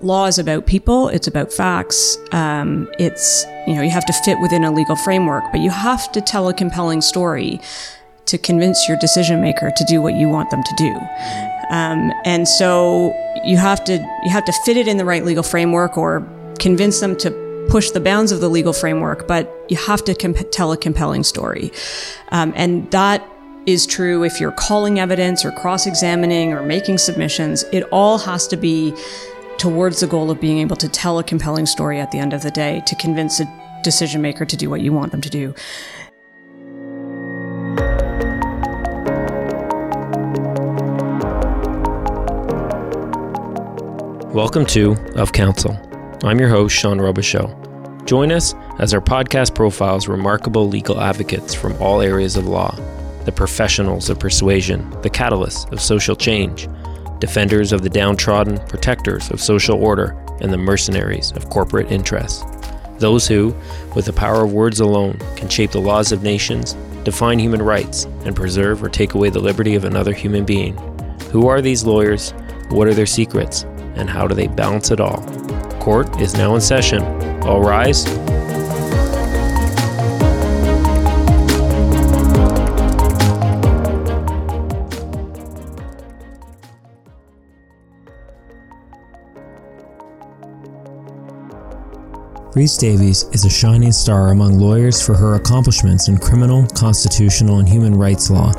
law is about people, it's about facts. Um, it's, you know, you have to fit within a legal framework, but you have to tell a compelling story to convince your decision maker to do what you want them to do. Um, and so you have to you have to fit it in the right legal framework or convince them to push the bounds of the legal framework, but you have to comp- tell a compelling story. Um, and that is true if you're calling evidence or cross examining or making submissions. It all has to be towards the goal of being able to tell a compelling story at the end of the day to convince a decision maker to do what you want them to do. Welcome to Of Counsel. I'm your host, Sean Robichaud. Join us as our podcast profiles remarkable legal advocates from all areas of law, the professionals of persuasion, the catalysts of social change, defenders of the downtrodden, protectors of social order, and the mercenaries of corporate interests. Those who, with the power of words alone, can shape the laws of nations, define human rights, and preserve or take away the liberty of another human being. Who are these lawyers? What are their secrets? And how do they balance it all? Court is now in session. All rise. Breese Davies is a shining star among lawyers for her accomplishments in criminal, constitutional, and human rights law.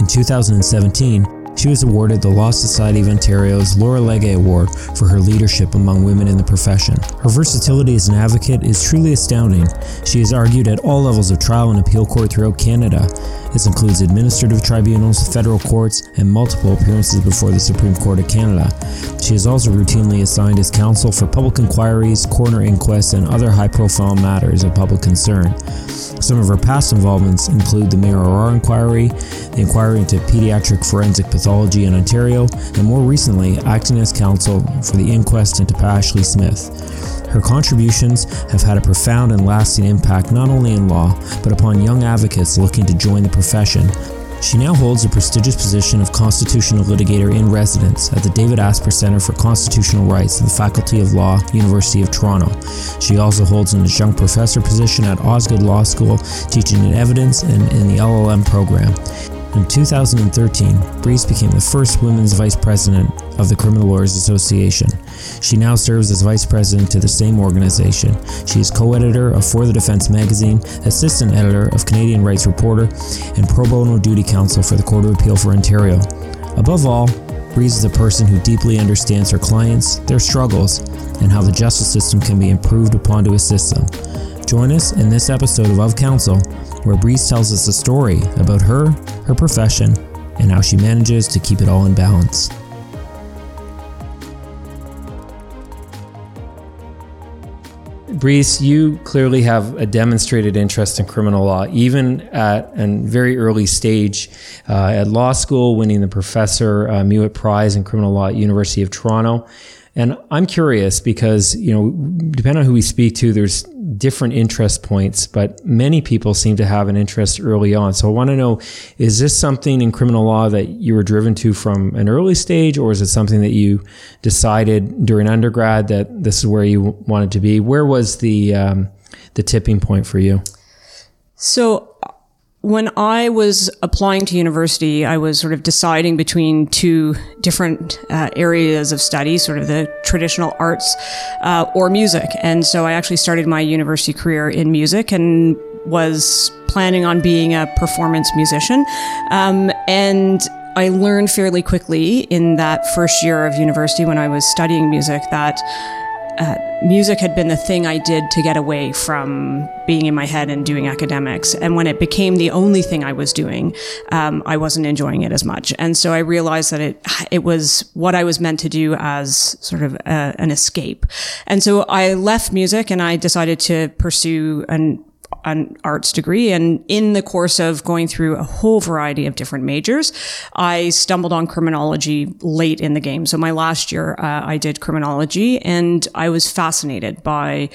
In 2017, she was awarded the Law Society of Ontario's Laura Legge Award for her leadership among women in the profession. Her versatility as an advocate is truly astounding. She has argued at all levels of trial and appeal court throughout Canada. This includes administrative tribunals, federal courts, and multiple appearances before the Supreme Court of Canada. She is also routinely assigned as counsel for public inquiries, coroner inquests, and other high profile matters of public concern. Some of her past involvements include the Maher Arar inquiry, the inquiry into pediatric forensic pathology in Ontario, and more recently, acting as counsel for the inquest into Ashley Smith. Her contributions have had a profound and lasting impact not only in law, but upon young advocates looking to join the profession. She now holds the prestigious position of Constitutional Litigator in Residence at the David Asper Center for Constitutional Rights at the Faculty of Law, University of Toronto. She also holds an adjunct professor position at Osgoode Law School, teaching in evidence and in the LLM program. In 2013, Breese became the first women's vice president of the Criminal Lawyers Association. She now serves as vice president to the same organization. She is co editor of For the Defense magazine, assistant editor of Canadian Rights Reporter, and pro bono duty counsel for the Court of Appeal for Ontario. Above all, Breese is a person who deeply understands her clients, their struggles, and how the justice system can be improved upon to assist them. Join us in this episode of Of Counsel where Breese tells us a story about her, her profession, and how she manages to keep it all in balance. Breese, you clearly have a demonstrated interest in criminal law, even at a very early stage uh, at law school, winning the Professor uh, Prize in Criminal Law at University of Toronto. And I'm curious because, you know, depending on who we speak to, there's different interest points, but many people seem to have an interest early on. So I want to know, is this something in criminal law that you were driven to from an early stage, or is it something that you decided during undergrad that this is where you wanted to be? Where was the, um, the tipping point for you? So when I was applying to university, I was sort of deciding between two different uh, areas of study, sort of the traditional arts uh, or music. And so I actually started my university career in music and was planning on being a performance musician. Um, and I learned fairly quickly in that first year of university when I was studying music that uh, music had been the thing I did to get away from being in my head and doing academics. And when it became the only thing I was doing, um, I wasn't enjoying it as much. And so I realized that it it was what I was meant to do as sort of a, an escape. And so I left music and I decided to pursue an an arts degree. And in the course of going through a whole variety of different majors, I stumbled on criminology late in the game. So my last year, uh, I did criminology and I was fascinated by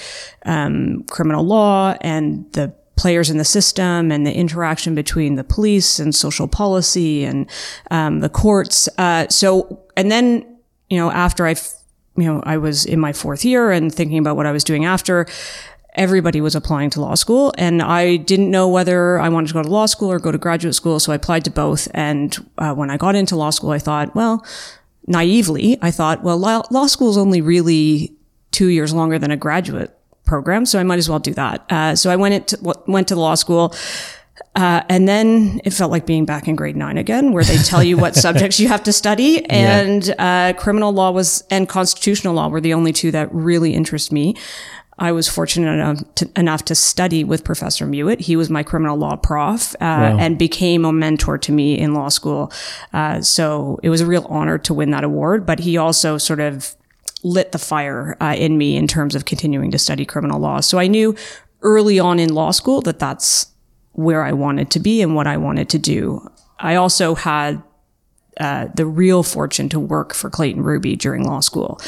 um, criminal law and the players in the system and the interaction between the police and social policy and um, the courts. Uh, so, and then, you know, after I you know, I was in my fourth year and thinking about what I was doing after. Everybody was applying to law school, and I didn't know whether I wanted to go to law school or go to graduate school. So I applied to both. And uh, when I got into law school, I thought, well, naively, I thought, well, law, law school is only really two years longer than a graduate program, so I might as well do that. Uh, so I went into, went to law school. Uh, and then it felt like being back in grade nine again, where they tell you what subjects you have to study. And yeah. uh, criminal law was and constitutional law were the only two that really interest me. I was fortunate enough to, enough to, study with Professor Mewett. He was my criminal law prof uh, wow. and became a mentor to me in law school. Uh, so it was a real honor to win that award. But he also sort of lit the fire uh, in me in terms of continuing to study criminal law. So I knew early on in law school that that's where I wanted to be and what I wanted to do. I also had uh, the real fortune to work for Clayton Ruby during law school.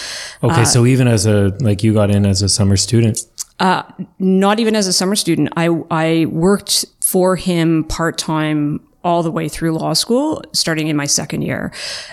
Okay, uh, so even as a like you got in as a summer student. Uh, not even as a summer student. I I worked for him part time all the way through law school, starting in my second year.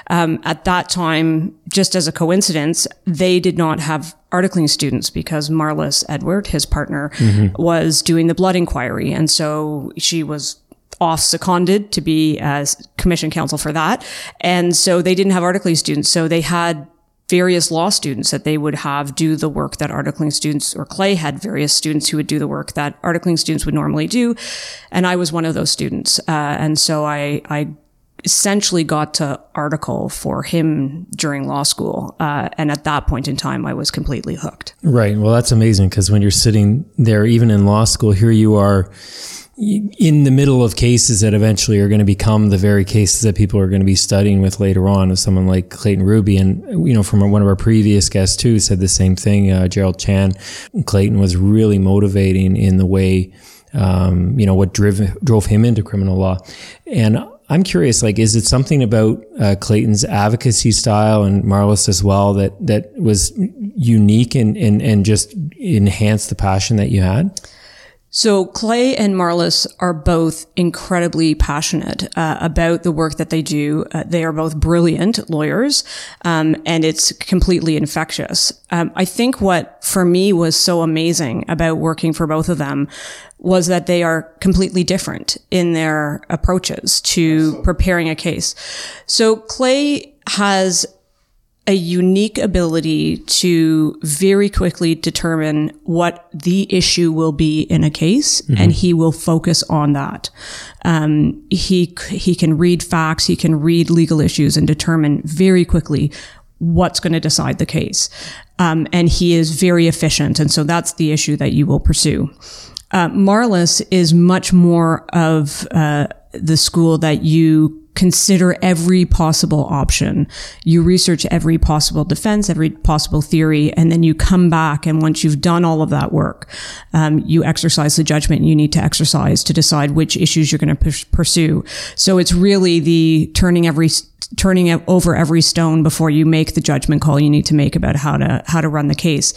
Um, at that time, just as a coincidence, they did not have articling students because Marlys Edwardh, his partner, mm-hmm. was doing the blood inquiry. And so she was off seconded to be as commission counsel for that. And so they didn't have articling students. So they had various law students that they would have do the work that articling students or Clay had various students who would do the work that articling students would normally do. And I was one of those students. Uh, and so I, I essentially got to article for him during law school. Uh, and at that point in time, I was completely hooked. Right. Well, that's amazing because when you're sitting there, even in law school, here you are in the middle of cases that eventually are going to become the very cases that people are going to be studying with later on of someone like Clayton Ruby. And, you know, from one of our previous guests too said the same thing, uh, Gerald Chan. Clayton was really motivating in the way, um, you know, what drove him into criminal law. And I'm curious, like, is it something about uh, Clayton's advocacy style and Marlys as well that, that was unique and, and, and just enhanced the passion that you had? So Clay and Marlys are both incredibly passionate uh, about the work that they do. Uh, they are both brilliant lawyers, um, and it's completely infectious. Um, I think what for me was so amazing about working for both of them was that they are completely different in their approaches to preparing a case. So Clay has a unique ability to very quickly determine what the issue will be in a case, mm-hmm. and he will focus on that. Um, he he can read facts, he can read legal issues, and determine very quickly what's going to decide the case. Um, and he is very efficient, and so that's the issue that you will pursue. Uh, Marlys is much more of uh, the school that you consider every possible option. You research every possible defense, every possible theory, and then you come back. And once you've done all of that work, um, you exercise the judgment you need to exercise to decide which issues you're going to pursue. So it's really the turning every turning over every stone before you make the judgment call you need to make about how to how to run the case.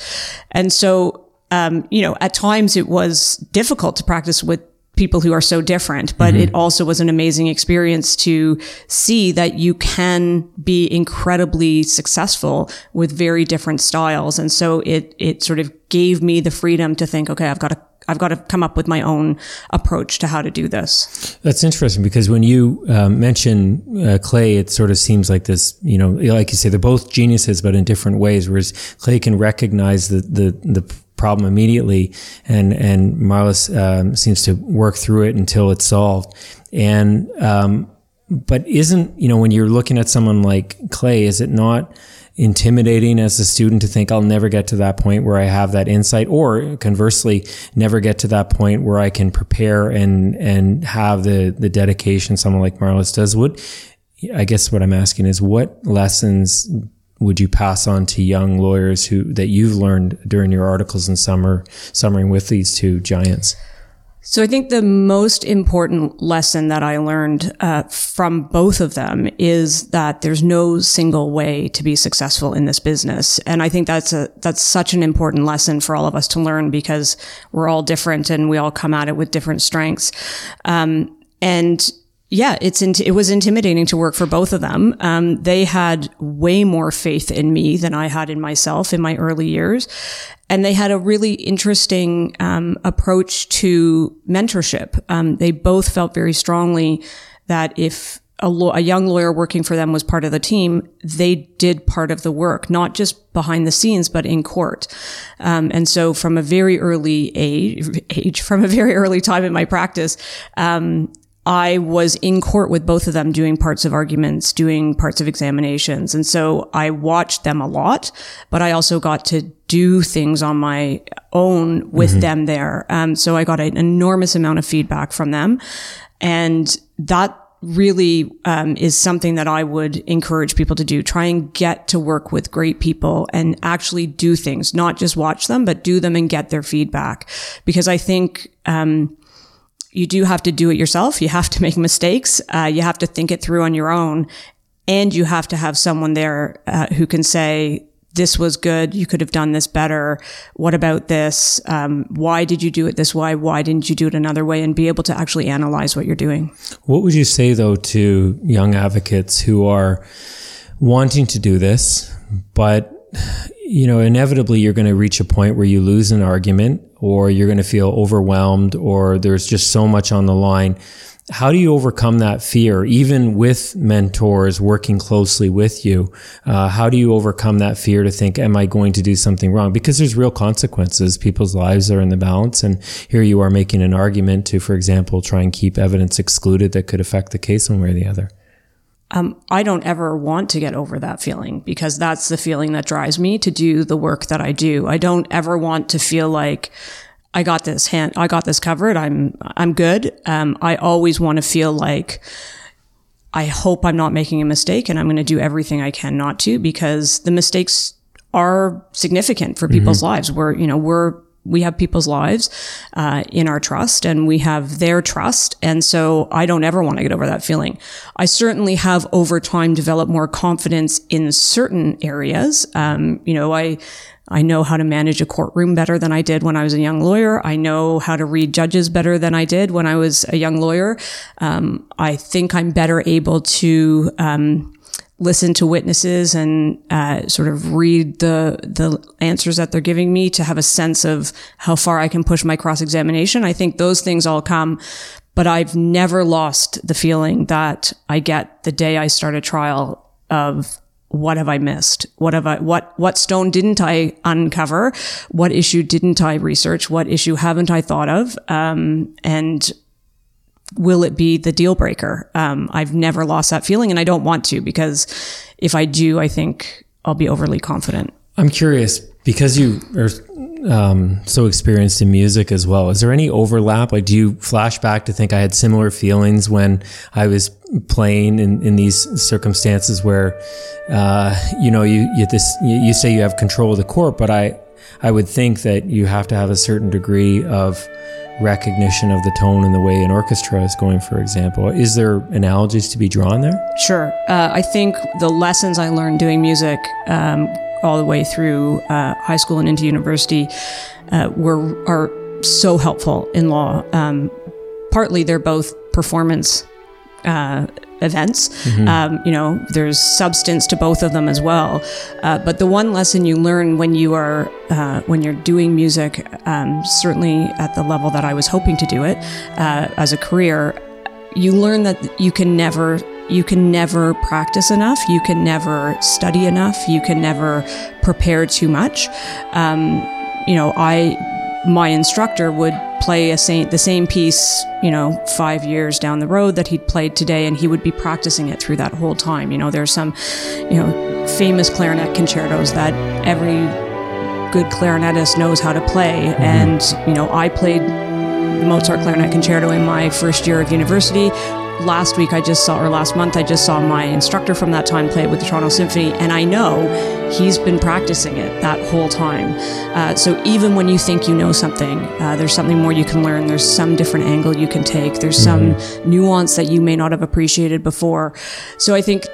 And so um, you know, at times it was difficult to practice with people who are so different, but mm-hmm. it also was an amazing experience to see that you can be incredibly successful with very different styles. And so it, it sort of gave me the freedom to think, okay, I've got to I've got to come up with my own approach to how to do this. That's interesting because when you um, mention uh, Clay, it sort of seems like this, you know, like you say, they're both geniuses, but in different ways. Whereas Clay can recognize the the the problem immediately, and and Marlys um, seems to work through it until it's solved. And um, but isn't you know when you're looking at someone like Clay, is it not? intimidating as a student to think I'll never get to that point where I have that insight or conversely never get to that point where I can prepare and and have the the dedication someone like Marlis does would I guess what I'm asking is what lessons would you pass on to young lawyers who that you've learned during your articles in summer summering with these two giants? So I think the most important lesson that I learned uh, from both of them is that there's no single way to be successful in this business, and I think that's a that's such an important lesson for all of us to learn because we're all different and we all come at it with different strengths. Um, and yeah, it's int- it was intimidating to work for both of them. Um, they had way more faith in me than I had in myself in my early years, and they had a really interesting um, approach to mentorship. Um, they both felt very strongly that if a, lo- a, young lawyer working for them was part of the team, they did part of the work, not just behind the scenes, but in court. Um, and so from a very early age, age, from a very early time in my practice, um, I was in court with both of them doing parts of arguments, doing parts of examinations. And so I watched them a lot, but I also got to do things on my own with mm-hmm. them there. Um, so I got an enormous amount of feedback from them. And that really um, is something that I would encourage people to do. Try and get to work with great people and actually do things, not just watch them, but do them and get their feedback. Because I think, um, you do have to do it yourself. You have to make mistakes. Uh, you have to think it through on your own. And you have to have someone there uh, who can say, this was good. You could have done this better. What about this? Um, why did you do it this way? Why didn't you do it another way? And be able to actually analyze what you're doing. What would you say, though, to young advocates who are wanting to do this, but you know, inevitably you're going to reach a point where you lose an argument or you're going to feel overwhelmed or there's just so much on the line. How do you overcome that fear, even with mentors working closely with you? Uh, how do you overcome that fear to think, am I going to do something wrong? Because there's real consequences. People's lives are in the balance. And here you are making an argument to, for example, try and keep evidence excluded that could affect the case one way or the other um, I don't ever want to get over that feeling because that's the feeling that drives me to do the work that I do. I don't ever want to feel like I got this hand, I got this covered. I'm, I'm good. Um, I always want to feel like I hope I'm not making a mistake and I'm going to do everything I can not to because the mistakes are significant for people's mm-hmm. lives. We're, you know, we're we have people's lives uh, in our trust and we have their trust. And so I don't ever want to get over that feeling. I certainly have over time developed more confidence in certain areas. Um, you know, I, I know how to manage a courtroom better than I did when I was a young lawyer. I know how to read judges better than I did when I was a young lawyer. Um, I think I'm better able to, um, listen to witnesses and uh, sort of read the the answers that they're giving me to have a sense of how far I can push my cross examination. I think those things all come, but I've never lost the feeling that I get the day I start a trial of what have I missed? What have I, what, what stone didn't I uncover? What issue didn't I research? What issue haven't I thought of? Um, and will it be the deal breaker? Um, I've never lost that feeling and I don't want to because if I do, I think I'll be overly confident. I'm curious because you are um, so experienced in music as well. Is there any overlap? Like, do you flash back to think I had similar feelings when I was playing in, in these circumstances where, uh, you know, you, you this you say you have control of the court, but I I would think that you have to have a certain degree of recognition of the tone and the way an orchestra is going, for example. Is there analogies to be drawn there? Sure. Uh, I think the lessons I learned doing music um, all the way through uh, high school and into university uh, were are so helpful in law. Um, partly, they're both performance uh, events. Mm-hmm. Um, you know, there's substance to both of them as well. Uh, but the one lesson you learn when you are uh, when you're doing music, um, certainly at the level that I was hoping to do it uh, as a career, you learn that you can never you can never practice enough. You can never study enough. You can never prepare too much. Um, you know, I my instructor would play a same, the same piece, you know, five years down the road that he'd played today, and he would be practicing it through that whole time. You know, there's some, you know, famous clarinet concertos that every good clarinetist knows how to play, mm-hmm. and you know, I played the Mozart clarinet concerto in my first year of university last week I just saw, or last month I just saw my instructor from that time play it with the Toronto Symphony, and I know he's been practicing it that whole time. Uh, so even when you think you know something, uh, there's something more you can learn. There's some different angle you can take. There's mm-hmm. some nuance that you may not have appreciated before. So I think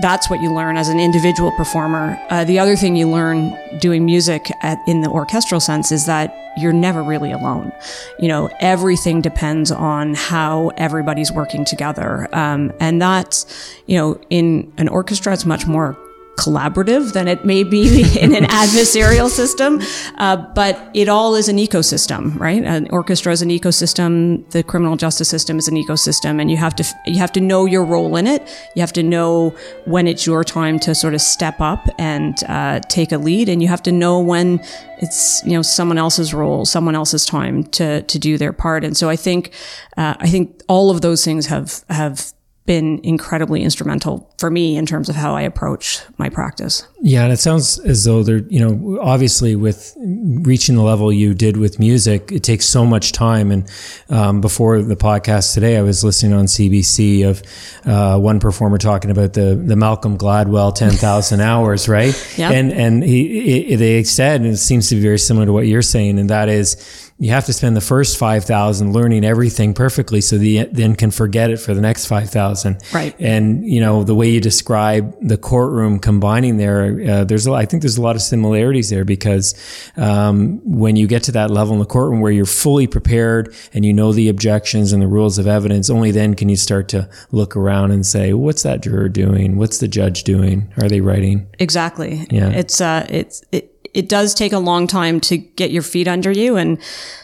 that's what you learn as an individual performer. Uh, the other thing you learn doing music at, in the orchestral sense is that you're never really alone. You know, everything depends on how everybody's working together. Um, and that's, you know, in an orchestra, it's much more collaborative than it may be in an adversarial system. Uh, but it all is an ecosystem, right? An orchestra is an ecosystem. The criminal justice system is an ecosystem, and you have to you have to know your role in it. You have to know when it's your time to sort of step up and uh, take a lead, and you have to know when it's you know someone else's role, someone else's time to to do their part. And so I think uh, I think all of those things have have been incredibly instrumental for me in terms of how I approach my practice. Yeah, and it sounds as though there, you know, obviously with reaching the level you did with music, it takes so much time. And um, before the podcast today, I was listening on CBC of uh, one performer talking about the the Malcolm Gladwell ten thousand hours, right? Yeah. And and he, he they said, and it seems to be very similar to what you're saying, and that is you have to spend the first 5000 learning everything perfectly so the then can forget it for the next 5000 Right. and you know the way you describe the courtroom combining there uh, there's a, i think there's a lot of similarities there because um, when you get to that level in the courtroom where you're fully prepared and you know the objections and the rules of evidence only then can you start to look around and say what's that juror doing what's the judge doing are they writing Exactly. Yeah. It's uh it's it it does take a long time to get your feet under you and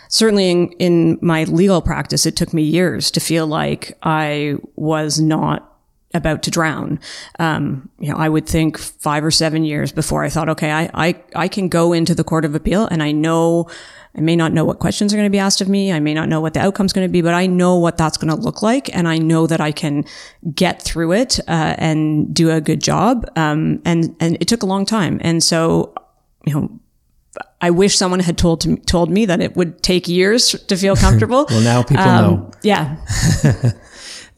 certainly in, in my legal practice it took me years to feel like I was not about to drown. Um, you know, I would think five or seven years before I thought, okay, I, I, I can go into the court of appeal and I know I may not know what questions are going to be asked of me. I may not know what the outcome's going to be, but I know what that's going to look like. And I know that I can get through it, uh, and do a good job. Um, and, and it took a long time. And so, you know, I wish someone had told to, told me that it would take years to feel comfortable. well now people Um, know Yeah.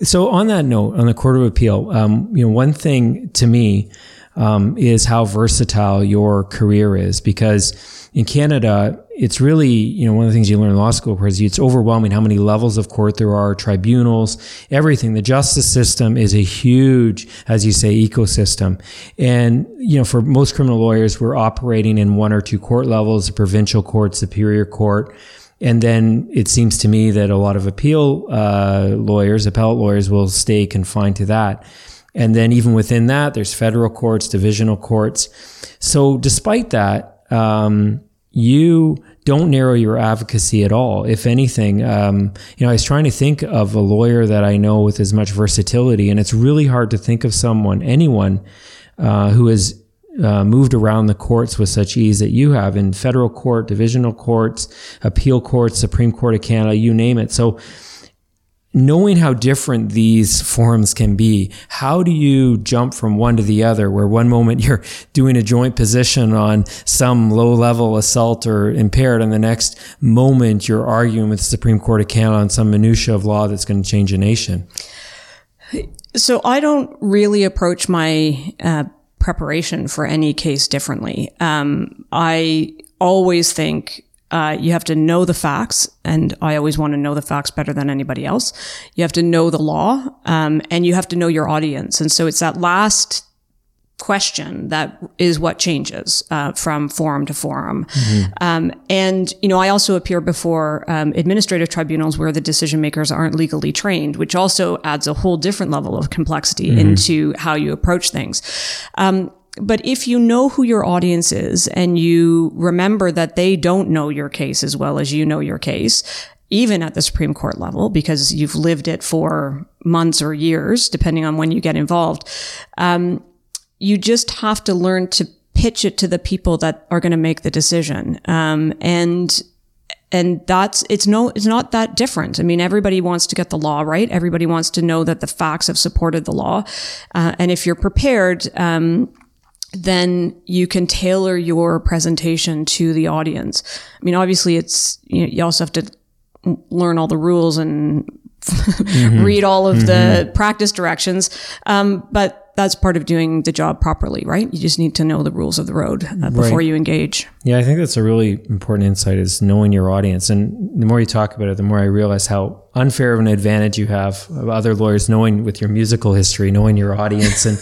So on that note, on the Court of Appeal, um, you know, one thing to me um, is how versatile your career is because in Canada, it's really, you know, one of the things you learn in law school is it's overwhelming how many levels of court there are, tribunals, everything. The justice system is a huge, as you say, ecosystem. And, you know, for most criminal lawyers, we're operating in one or two court levels, the provincial court, superior court. And then it seems to me that a lot of appeal uh, lawyers, appellate lawyers, will stay confined to that. And then even within that, there's federal courts, divisional courts. So despite that, um, you don't narrow your advocacy at all. If anything, um, you know, I was trying to think of a lawyer that I know with as much versatility, and it's really hard to think of someone, anyone, uh, who has uh, moved around the courts with such ease that you have in federal court, divisional courts, appeal courts, Supreme Court of Canada, you name it. So, knowing how different these forms can be, how do you jump from one to the other? Where one moment you're doing a joint position on some low level assault or impaired, and the next moment you're arguing with the Supreme Court of Canada on some minutia of law that's going to change a nation. So I don't really approach my uh, preparation for any case differently. Um, I always think uh, you have to know the facts, and I always want to know the facts better than anybody else. You have to know the law, um, and you have to know your audience. And so it's that last question that is what changes uh, from forum to forum. Um, and, you know, I also appear before um, administrative tribunals where the decision makers aren't legally trained, which also adds a whole different level of complexity into how you approach things. Um, but if you know who your audience is and you remember that they don't know your case as well as you know your case, even at the Supreme Court level, because you've lived it for months or years, depending on when you get involved, um, you just have to learn to pitch it to the people that are going to make the decision. Um, and and that's it's no it's not that different. I mean, everybody wants to get the law right. Everybody wants to know that the facts have supported the law, uh, and if you're prepared. Um, then you can tailor your presentation to the audience. I mean, obviously, it's you, know, you also have to learn all the rules and read all of the practice directions. Um, but that's part of doing the job properly, right? You just need to know the rules of the road uh, before right. you engage. Yeah, I think that's a really important insight is knowing your audience. And the more you talk about it, the more I realize how unfair of an advantage you have of other lawyers knowing with your musical history, knowing your audience and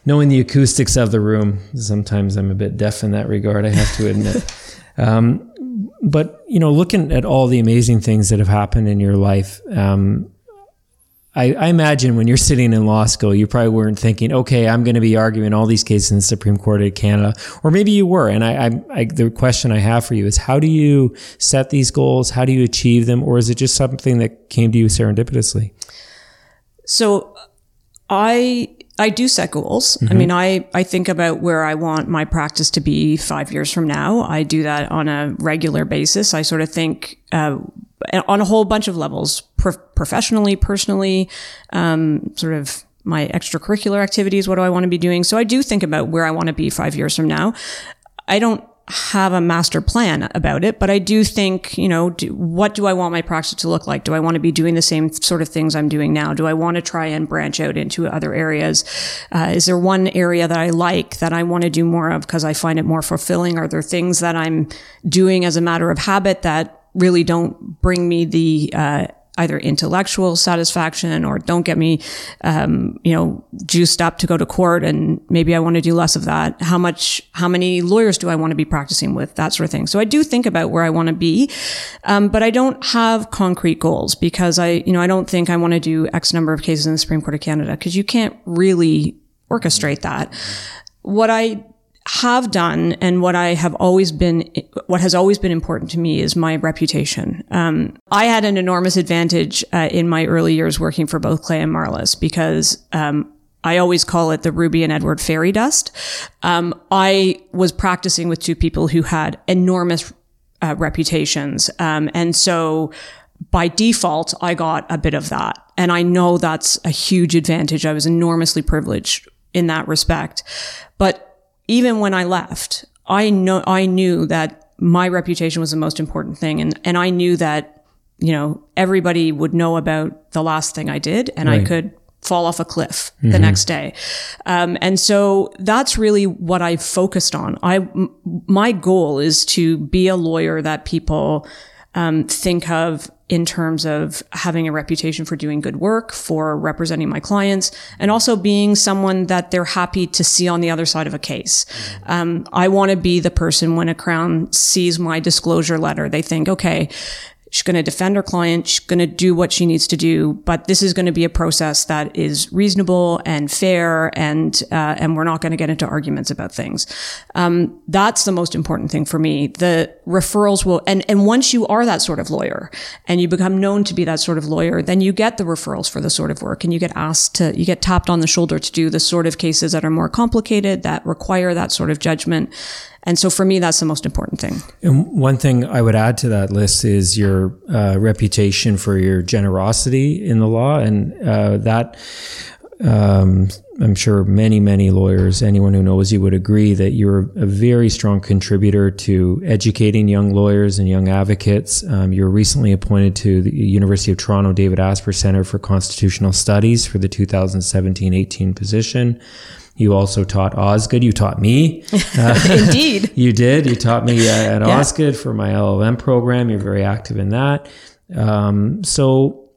knowing the acoustics of the room. Sometimes I'm a bit deaf in that regard, I have to admit. Um, but you know, looking at all the amazing things that have happened in your life, um, I, I, imagine when you're sitting in law school, you probably weren't thinking, okay, I'm going to be arguing all these cases in the Supreme Court of Canada, or maybe you were. And I, I, I, the question I have for you is, how do you set these goals? How do you achieve them, or is it just something that came to you serendipitously? So, I I do set goals. Mm-hmm. I mean, I, I think about where I want my practice to be five years from now. I do that on a regular basis. I sort of think uh, on a whole bunch of levels, pro- professionally, personally, um, sort of my extracurricular activities. What do I want to be doing? So I do think about where I want to be five years from now. I don't have a master plan about it, but I do think, you know, do, what do I want my practice to look like? Do I want to be doing the same sort of things I'm doing now? Do I want to try and branch out into other areas? Uh, is there one area that I like that I want to do more of because I find it more fulfilling? Are there things that I'm doing as a matter of habit that really don't bring me the uh, either intellectual satisfaction or don't get me, um, you know, juiced up to go to court. And maybe I want to do less of that. How much, how many lawyers do I want to be practicing with? That sort of thing. So I do think about where I want to be. Um, but I don't have concrete goals because I, you know, I don't think I want to do X number of cases in the Supreme Court of Canada because you can't really orchestrate that. What I have done and what I have always been, what has always been important to me is my reputation. Um, I had an enormous advantage uh, in my early years working for both Clay and Marlys because um, I always call it the Ruby and Edwardh fairy dust. Um, I was practicing with two people who had enormous uh, reputations, um, and so by default, I got a bit of that. And I know that's a huge advantage. I was enormously privileged in that respect. But even when I left, I know, I knew that my reputation was the most important thing. And, and I knew that, you know, everybody would know about the last thing I did and right. I could fall off a cliff mm-hmm. the next day. Um, and so that's really what I focused on. I, m- my goal is to be a lawyer that people, um, think of in terms of having a reputation for doing good work, for representing my clients, and also being someone that they're happy to see on the other side of a case. Um, I want to be the person when a crown sees my disclosure letter, they think, okay, She's going to defend her client. She's going to do what she needs to do, but this is going to be a process that is reasonable and fair, and uh, and we're not going to get into arguments about things. Um, that's the most important thing for me. The referrals will, and and once you are that sort of lawyer, and you become known to be that sort of lawyer, then you get the referrals for the sort of work, and you get asked to, you get tapped on the shoulder to do the sort of cases that are more complicated, that require that sort of judgment. And so for me, that's the most important thing. And one thing I would add to that list is your uh, reputation for your generosity in the law. And uh, that, um, I'm sure many, many lawyers, anyone who knows you would agree that you're a very strong contributor to educating young lawyers and young advocates. Um, you were recently appointed to the University of Toronto David Asper Center for Constitutional Studies for the 2017 18 position. You also taught Osgoode. You taught me. Uh, Indeed. you did. You taught me uh, at yeah. Osgoode for my LLM program. You're very active in that. Um, so,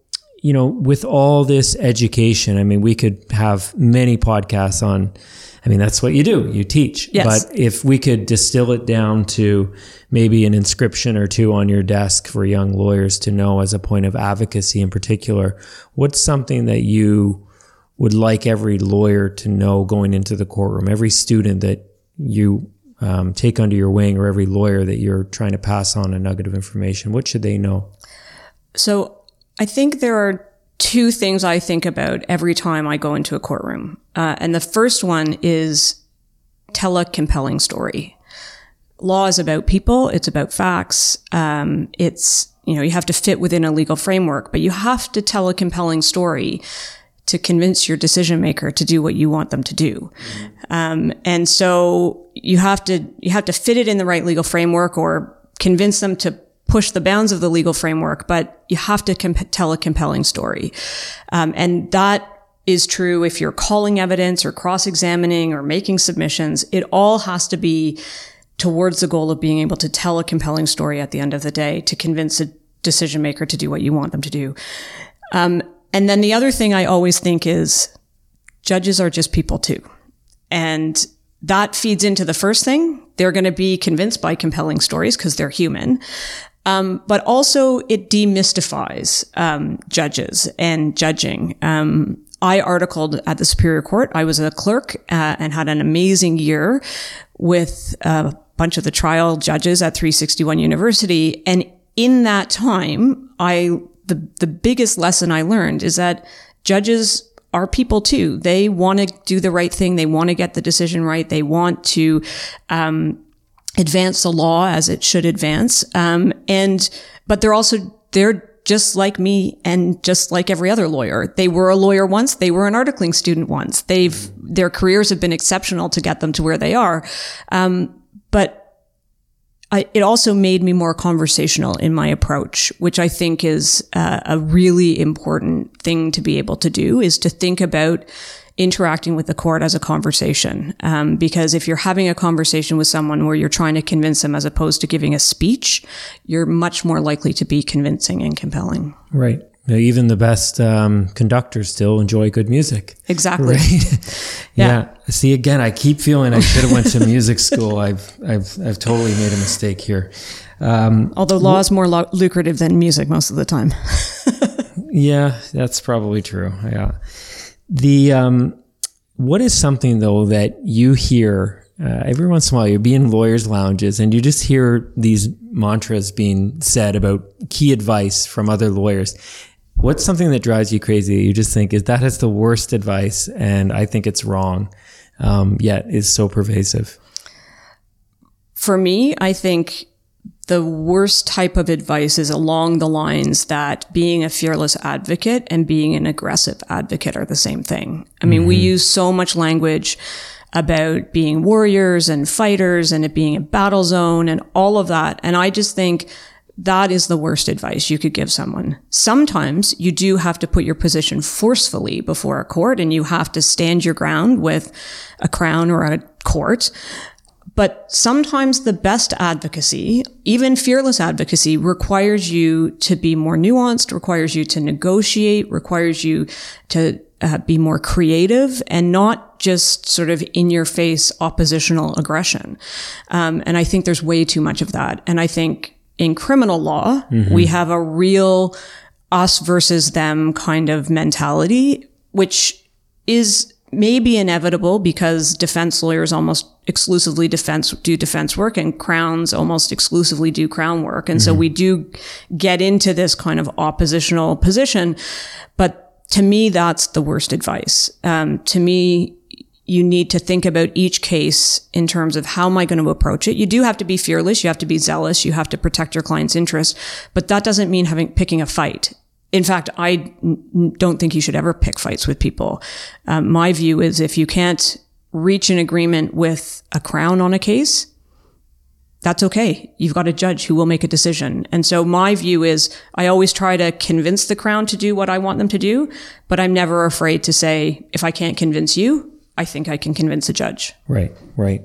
you know, with all this education, I mean, we could have many podcasts on. I mean, that's what you do. You teach. Yes. But if we could distill it down to maybe an inscription or two on your desk for young lawyers to know as a point of advocacy in particular, what's something that you would like every lawyer to know going into the courtroom, every student that you um, take under your wing, or every lawyer that you're trying to pass on a nugget of information? What should they know? So I think there are two things I think about every time I go into a courtroom. Uh, and the first one is tell a compelling story. Law is about people. It's about facts. Um, it's, you know, you have to fit within a legal framework, but you have to tell a compelling story to convince your decision maker to do what you want them to do. Um, and so you have to you have to fit it in the right legal framework or convince them to push the bounds of the legal framework, but you have to comp- tell a compelling story. Um, and that is true if you're calling evidence or cross-examining or making submissions. It all has to be towards the goal of being able to tell a compelling story at the end of the day to convince a decision maker to do what you want them to do. Um, and then the other thing I always think is judges are just people too. And that feeds into the first thing. They're going to be convinced by compelling stories because they're human. Um, but also it demystifies um, judges and judging. Um, I articled at the Superior Court. I was a clerk uh, and had an amazing year with a bunch of the trial judges at 361 University. And in that time, I the the biggest lesson I learned is that judges are people too. They want to do the right thing. They want to get the decision right. They want to um, advance the law as it should advance. Um, and but they're also they're just like me and just like every other lawyer. They were a lawyer once. They were an articling student once. They've their careers have been exceptional to get them to where they are. Um, but I, it also made me more conversational in my approach, which I think is uh, a really important thing to be able to do is to think about interacting with the court as a conversation. Um, because if you're having a conversation with someone where you're trying to convince them as opposed to giving a speech, you're much more likely to be convincing and compelling. Right. Even the best um, conductors still enjoy good music. Exactly. Right. yeah. yeah. See, again, I keep feeling I should have went to music school. I've, I've, I've totally made a mistake here. Um, Although law is more lo- lucrative than music most of the time. yeah, that's probably true. Yeah. The um, what is something though that you hear uh, every once in a while? You be in lawyers' lounges and you just hear these mantras being said about key advice from other lawyers. What's something that drives you crazy? You just think is that is the worst advice, and I think it's wrong. Um, yet is so pervasive. For me, I think the worst type of advice is along the lines that being a fearless advocate and being an aggressive advocate are the same thing. I mean, mm-hmm. we use so much language about being warriors and fighters and it being a battle zone and all of that. And I just think that is the worst advice you could give someone. Sometimes you do have to put your position forcefully before a court and you have to stand your ground with a crown or a court. But sometimes the best advocacy, even fearless advocacy, requires you to be more nuanced, requires you to negotiate, requires you to uh, be more creative and not just sort of in your face oppositional aggression. Um, and I think there's way too much of that. And I think in criminal law, mm-hmm. we have a real us versus them kind of mentality, which is maybe inevitable because defense lawyers almost exclusively defense do defense work and crowns almost exclusively do crown work. And mm-hmm. so we do get into this kind of oppositional position. But to me, that's the worst advice. Um, to me, you need to think about each case in terms of how am I going to approach it. You do have to be fearless. You have to be zealous. You have to protect your client's interest, but that doesn't mean having picking a fight in fact, I n- don't think you should ever pick fights with people. Um, my view is if you can't reach an agreement with a crown on a case, that's okay. You've got a judge who will make a decision. And so my view is I always try to convince the crown to do what I want them to do, but I'm never afraid to say, if I can't convince you, I think I can convince a judge. Right, right.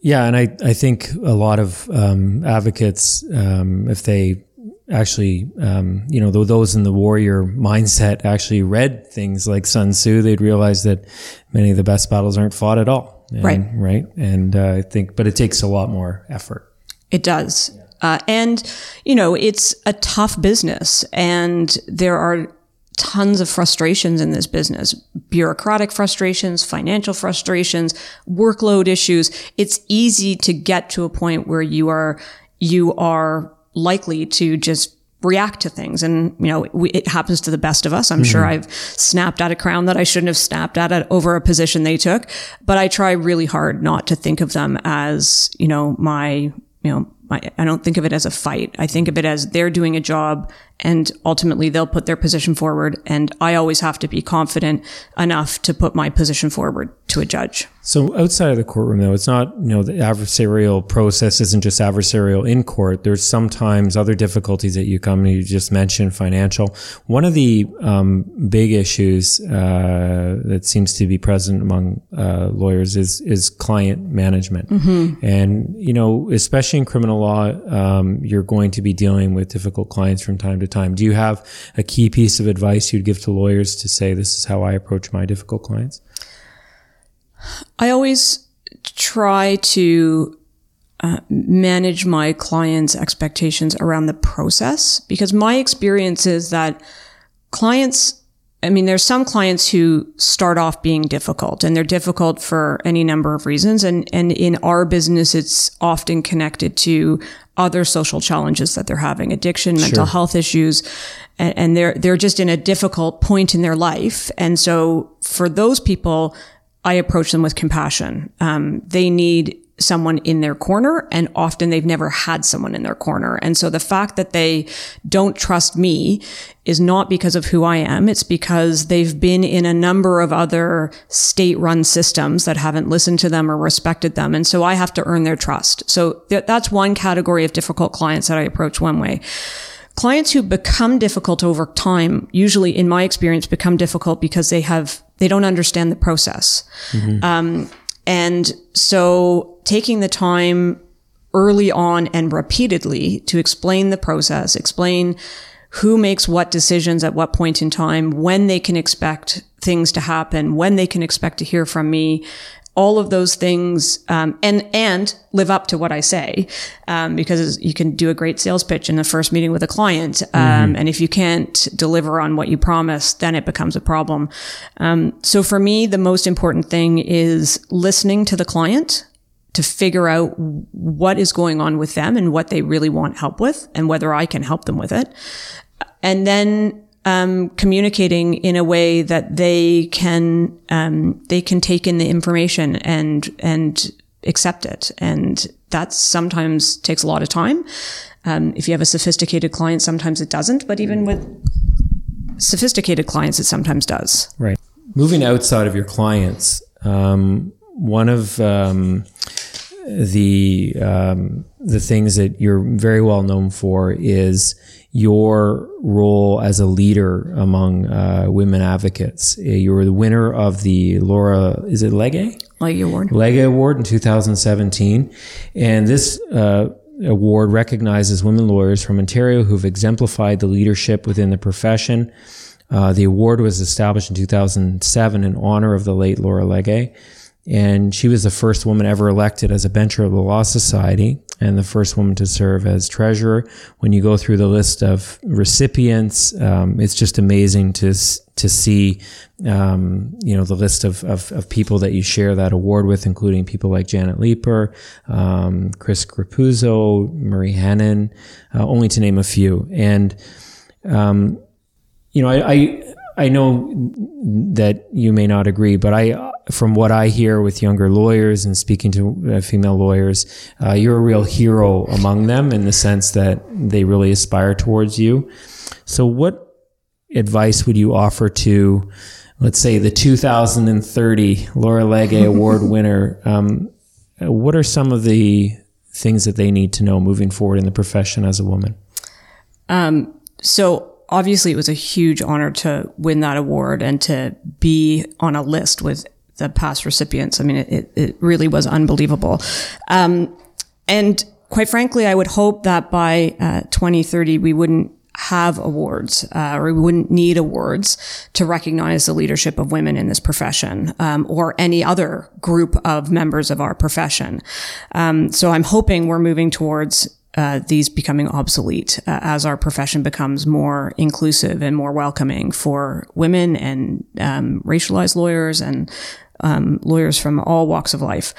Yeah. And I, I think a lot of um, advocates, um, if they actually, um, you know, those in the warrior mindset actually read things like Sun Tzu, they'd realize that many of the best battles aren't fought at all. And, right. Right. And uh, I think, but it takes a lot more effort. It does. Uh, and, you know, it's a tough business and there are tons of frustrations in this business bureaucratic frustrations, financial frustrations, workload issues. It's easy to get to a point where you are, you are likely to just react to things. And, you know, we, it happens to the best of us. I'm mm-hmm. sure I've snapped at a crown that I shouldn't have snapped at it over a position they took, but I try really hard not to think of them as, you know, my, you know, my, I don't think of it as a fight. I think of it as they're doing a job and ultimately they'll put their position forward. And I always have to be confident enough to put my position forward to a judge. So outside of the courtroom, though, it's not, you know, the adversarial process isn't just adversarial in court. There's sometimes other difficulties that you come, and you just mentioned financial. One of the um, big issues uh, that seems to be present among uh, lawyers is, is client management. Mm-hmm. And, you know, especially in criminal law, um, you're going to be dealing with difficult clients from time to time. Do you have a key piece of advice you'd give to lawyers to say, this is how I approach my difficult clients? I always try to uh, manage my clients' expectations around the process because my experience is that clients I mean, there's some clients who start off being difficult and they're difficult for any number of reasons. And, and in our business, it's often connected to other social challenges that they're having, addiction, mental sure. health issues. And, and they're, they're just in a difficult point in their life. And so for those people, I approach them with compassion. Um, they need someone in their corner and often they've never had someone in their corner. And so the fact that they don't trust me is not because of who I am. It's because they've been in a number of other state run systems that haven't listened to them or respected them. And so I have to earn their trust. So th- that's one category of difficult clients that I approach one way. Clients who become difficult over time, usually in my experience, become difficult because they have they don't understand the process. Mm-hmm. Um, and so taking the time early on and repeatedly to explain the process, explain who makes what decisions at what point in time, when they can expect things to happen, when they can expect to hear from me, all of those things, um, and and live up to what I say, um, because you can do a great sales pitch in the first meeting with a client, um, mm-hmm. and if you can't deliver on what you promise, then it becomes a problem. Um, so for me, the most important thing is listening to the client to figure out what is going on with them and what they really want help with, and whether I can help them with it, and then um, communicating in a way that they can um, they can take in the information and and accept it, and that sometimes takes a lot of time. Um, if you have a sophisticated client, sometimes it doesn't, but even with sophisticated clients, it sometimes does. Right. Moving outside of your clients, um, one of um, the um, the things that you're very well known for is your role as a leader among uh, women advocates. Uh, you were the winner of the Laura, is it Legge? Legge Award. Legge Award in 2017. And this uh, award recognizes women lawyers from Ontario who've exemplified the leadership within the profession. Uh, the award was established in 2007 in honor of the late Laura Legge and she was the first woman ever elected as a bencher of the Law Society and the first woman to serve as treasurer. When you go through the list of recipients, um, it's just amazing to to see, um, you know, the list of, of, of, people that you share that award with, including people like Janet Leiper, um, Chris Grapuzzo, Marie Henein, uh, only to name a few. And um, you know, I, I I know that you may not agree, but I, from what I hear with younger lawyers and speaking to uh, female lawyers, uh, you're a real hero among them in the sense that they really aspire towards you. So, what advice would you offer to, let's say, the 2030 Laura Legge Award winner? Um, what are some of the things that they need to know moving forward in the profession as a woman? Um, so obviously it was a huge honor to win that award and to be on a list with the past recipients. I mean, it, it really was unbelievable. Um, and quite frankly, I would hope that by uh, 2030, we wouldn't have awards uh, or we wouldn't need awards to recognize the leadership of women in this profession um, or any other group of members of our profession. Um, so I'm hoping we're moving towards uh, these becoming obsolete uh, as our profession becomes more inclusive and more welcoming for women and um, racialized lawyers and um, lawyers from all walks of life.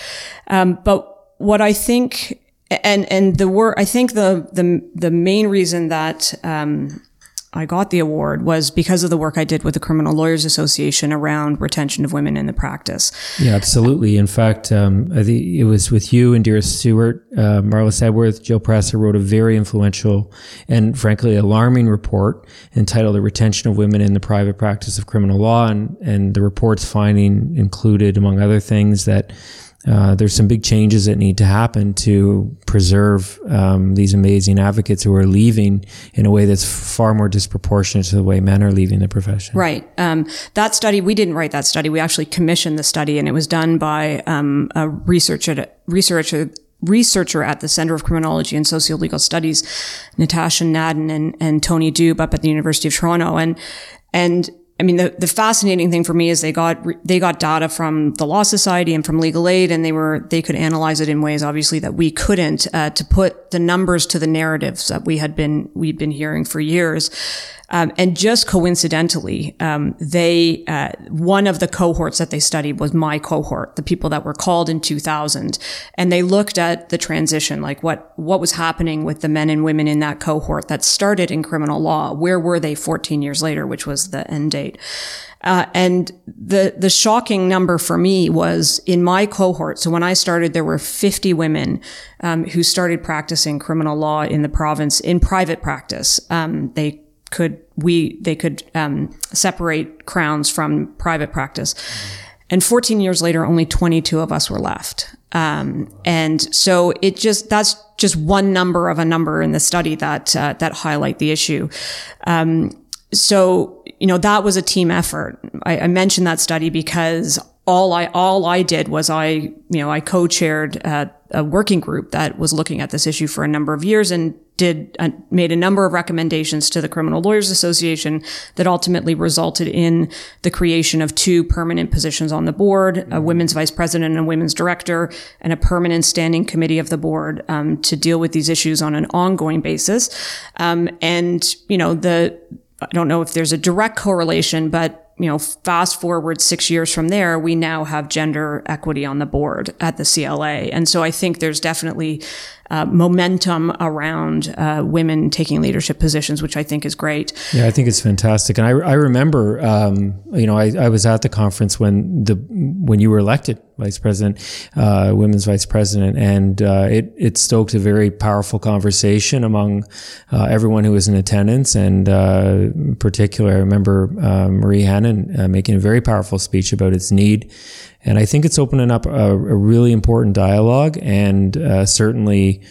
Um, but what I think, and and the word, I think the the the main reason that um, I got the award was because of the work I did with the Criminal Lawyers Association around retention of women in the practice. Yeah, absolutely. In fact, um, it was with you and Dearest Stewart, uh, Marlys Edwardh, Jill Presser wrote a very influential and frankly alarming report entitled "The Retention of Women in the Private Practice of Criminal Law," and and the report's finding included, among other things, that uh, there's some big changes that need to happen to preserve um, these amazing advocates who are leaving in a way that's far more disproportionate to the way men are leaving the profession. Right. Um, that study, we didn't write that study. We actually commissioned the study, and it was done by um, a researcher, researcher researcher at the Center of Criminology and Sociolegal Studies, Natasha Madon and, and Tony Doob up at the University of Toronto. And, and I mean, the, the fascinating thing for me is they got, they got data from the Law Society and from Legal Aid, and they were, they could analyze it in ways, obviously, that we couldn't, uh, to put the numbers to the narratives that we had been, we'd been hearing for years. Um, and just coincidentally, um, they uh, one of the cohorts that they studied was my cohort, the people that were called in 2000, and they looked at the transition, like what what was happening with the men and women in that cohort that started in criminal law. Where were they 14 years later, which was the end date? Uh, and the the shocking number for me was in my cohort. So when I started, there were 50 women um, who started practicing criminal law in the province in private practice. Um, they could we they could um, separate crowns from private practice. And 14 years later, only 22 of us were left. Um, and so it just that's just one number of a number in the study that uh, that highlight the issue. Um, so you know that was a team effort. I, I, mentioned that study because all I all I did was I you know I co-chaired uh, a working group that was looking at this issue for a number of years and did uh, made a number of recommendations to the Criminal Lawyers Association that ultimately resulted in the creation of two permanent positions on the board: a women's vice president and a women's director, and a permanent standing committee of the board um, to deal with these issues on an ongoing basis. Um, and you know the I don't know if there's a direct correlation, but you know, fast forward six years from there, we now have gender equity on the board at the CLA. And so I think there's definitely uh, momentum around uh, women taking leadership positions, which I think is great. Yeah, I think it's fantastic. And I, I remember, um, you know, I, I was at the conference when the when you were elected vice president, uh, women's vice president, and uh, it it stoked a very powerful conversation among uh, everyone who was in attendance. And uh, in particular, I remember Marie Henein making a very powerful speech about its need and I think it's opening up a, a really important dialogue and uh, certainly,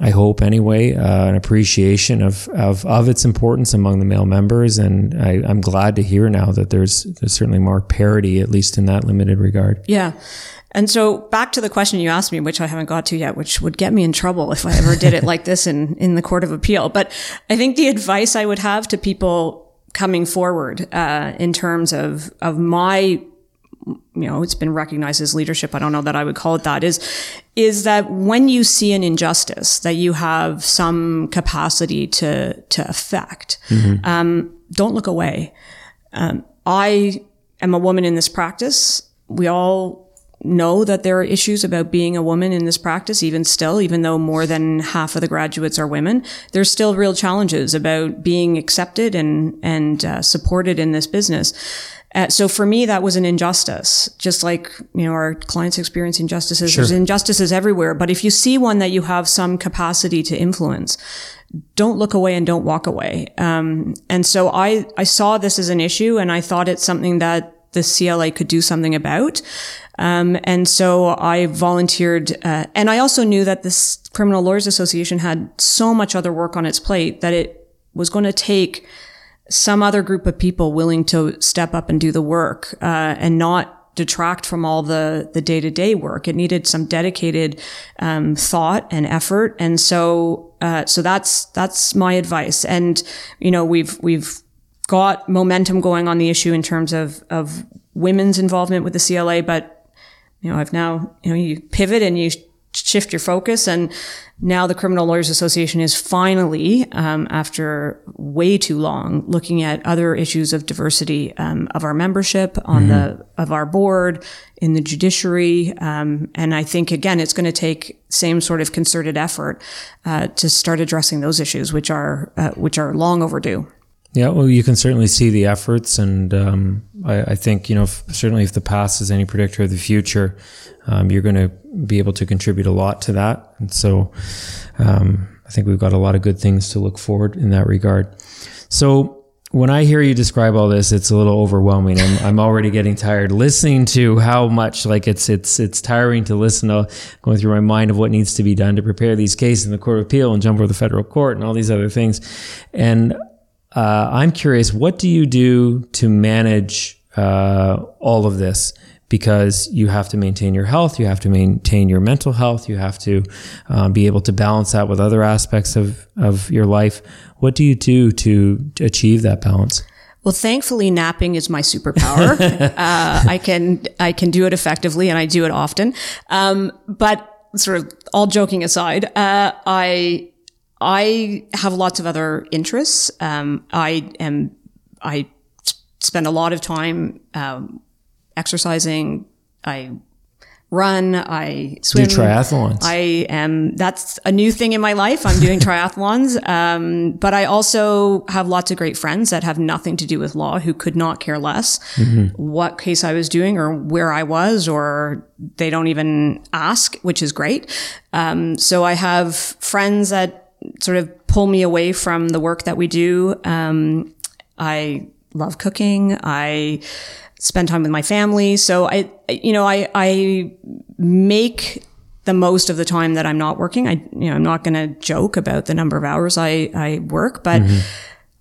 I hope anyway, uh, an appreciation of, of, of its importance among the male members. And I, am glad to hear now that there's, there's certainly more parity, at least in that limited regard. Yeah. And so back to the question you asked me, which I haven't got to yet, which would get me in trouble if I ever did it like this in, in the court of appeal. But I think the advice I would have to people coming forward, uh, in terms of, of my you know, it's been recognized as leadership. I don't know that I would call it that is, is that when you see an injustice that you have some capacity to, to affect, mm-hmm. um, don't look away. Um, I am a woman in this practice. We all know that there are issues about being a woman in this practice, even still, even though more than half of the graduates are women. There's still real challenges about being accepted and, and uh, supported in this business. Uh, so for me, that was an injustice, just like, you know, our clients experience injustices. Sure. There's injustices everywhere. But if you see one that you have some capacity to influence, don't look away and don't walk away. Um, and so I, I saw this as an issue and I thought it's something that the CLA could do something about. Um, and so I volunteered, uh, and I also knew that this Criminal Lawyers Association had so much other work on its plate that it was going to take some other group of people willing to step up and do the work uh, and not detract from all the the day to day work. It needed some dedicated um, thought and effort, and so uh, so that's that's my advice. And you know we've we've got momentum going on the issue in terms of of women's involvement with the CLA, but you know I've now you know you pivot and you shift your focus and now the Criminal Lawyers Association is finally, um, after way too long, looking at other issues of diversity um, of our membership on mm-hmm. the of our board in the judiciary, um, and I think again it's going to take same sort of concerted effort uh, to start addressing those issues, which are uh, which are long overdue. Yeah, well, you can certainly see the efforts, and um, I, I, think you know if, certainly if the past is any predictor of the future, um, you're going to be able to contribute a lot to that. And so, um, I think we've got a lot of good things to look forward in that regard. So, when I hear you describe all this, it's a little overwhelming. I'm, I'm already getting tired listening to how much like it's it's it's tiring to listen to going through my mind of what needs to be done to prepare these cases in the Court of Appeal and jump over the federal court and all these other things, and uh, I'm curious, what do you do to manage uh, all of this? Because you have to maintain your health, you have to maintain your mental health, you have to um, be able to balance that with other aspects of, of your life. What do you do to, achieve that balance? Well, thankfully, napping is my superpower. uh, I can I can do it effectively, and I do it often. Um, but sort of all joking aside, uh, I I have lots of other interests. Um, I am, I spend a lot of time, um, exercising. I run. I swim. Do triathlons. I am, that's a new thing in my life. I'm doing triathlons. Um, but I also have lots of great friends that have nothing to do with law who could not care less mm-hmm. what case I was doing or where I was, or they don't even ask, which is great. Um, so I have friends that sort of pull me away from the work that we do. Um, I love cooking. I spend time with my family. So I, you know, I, I make the most of the time that I'm not working. I, you know, I'm not going to joke about the number of hours I, I work, but mm-hmm.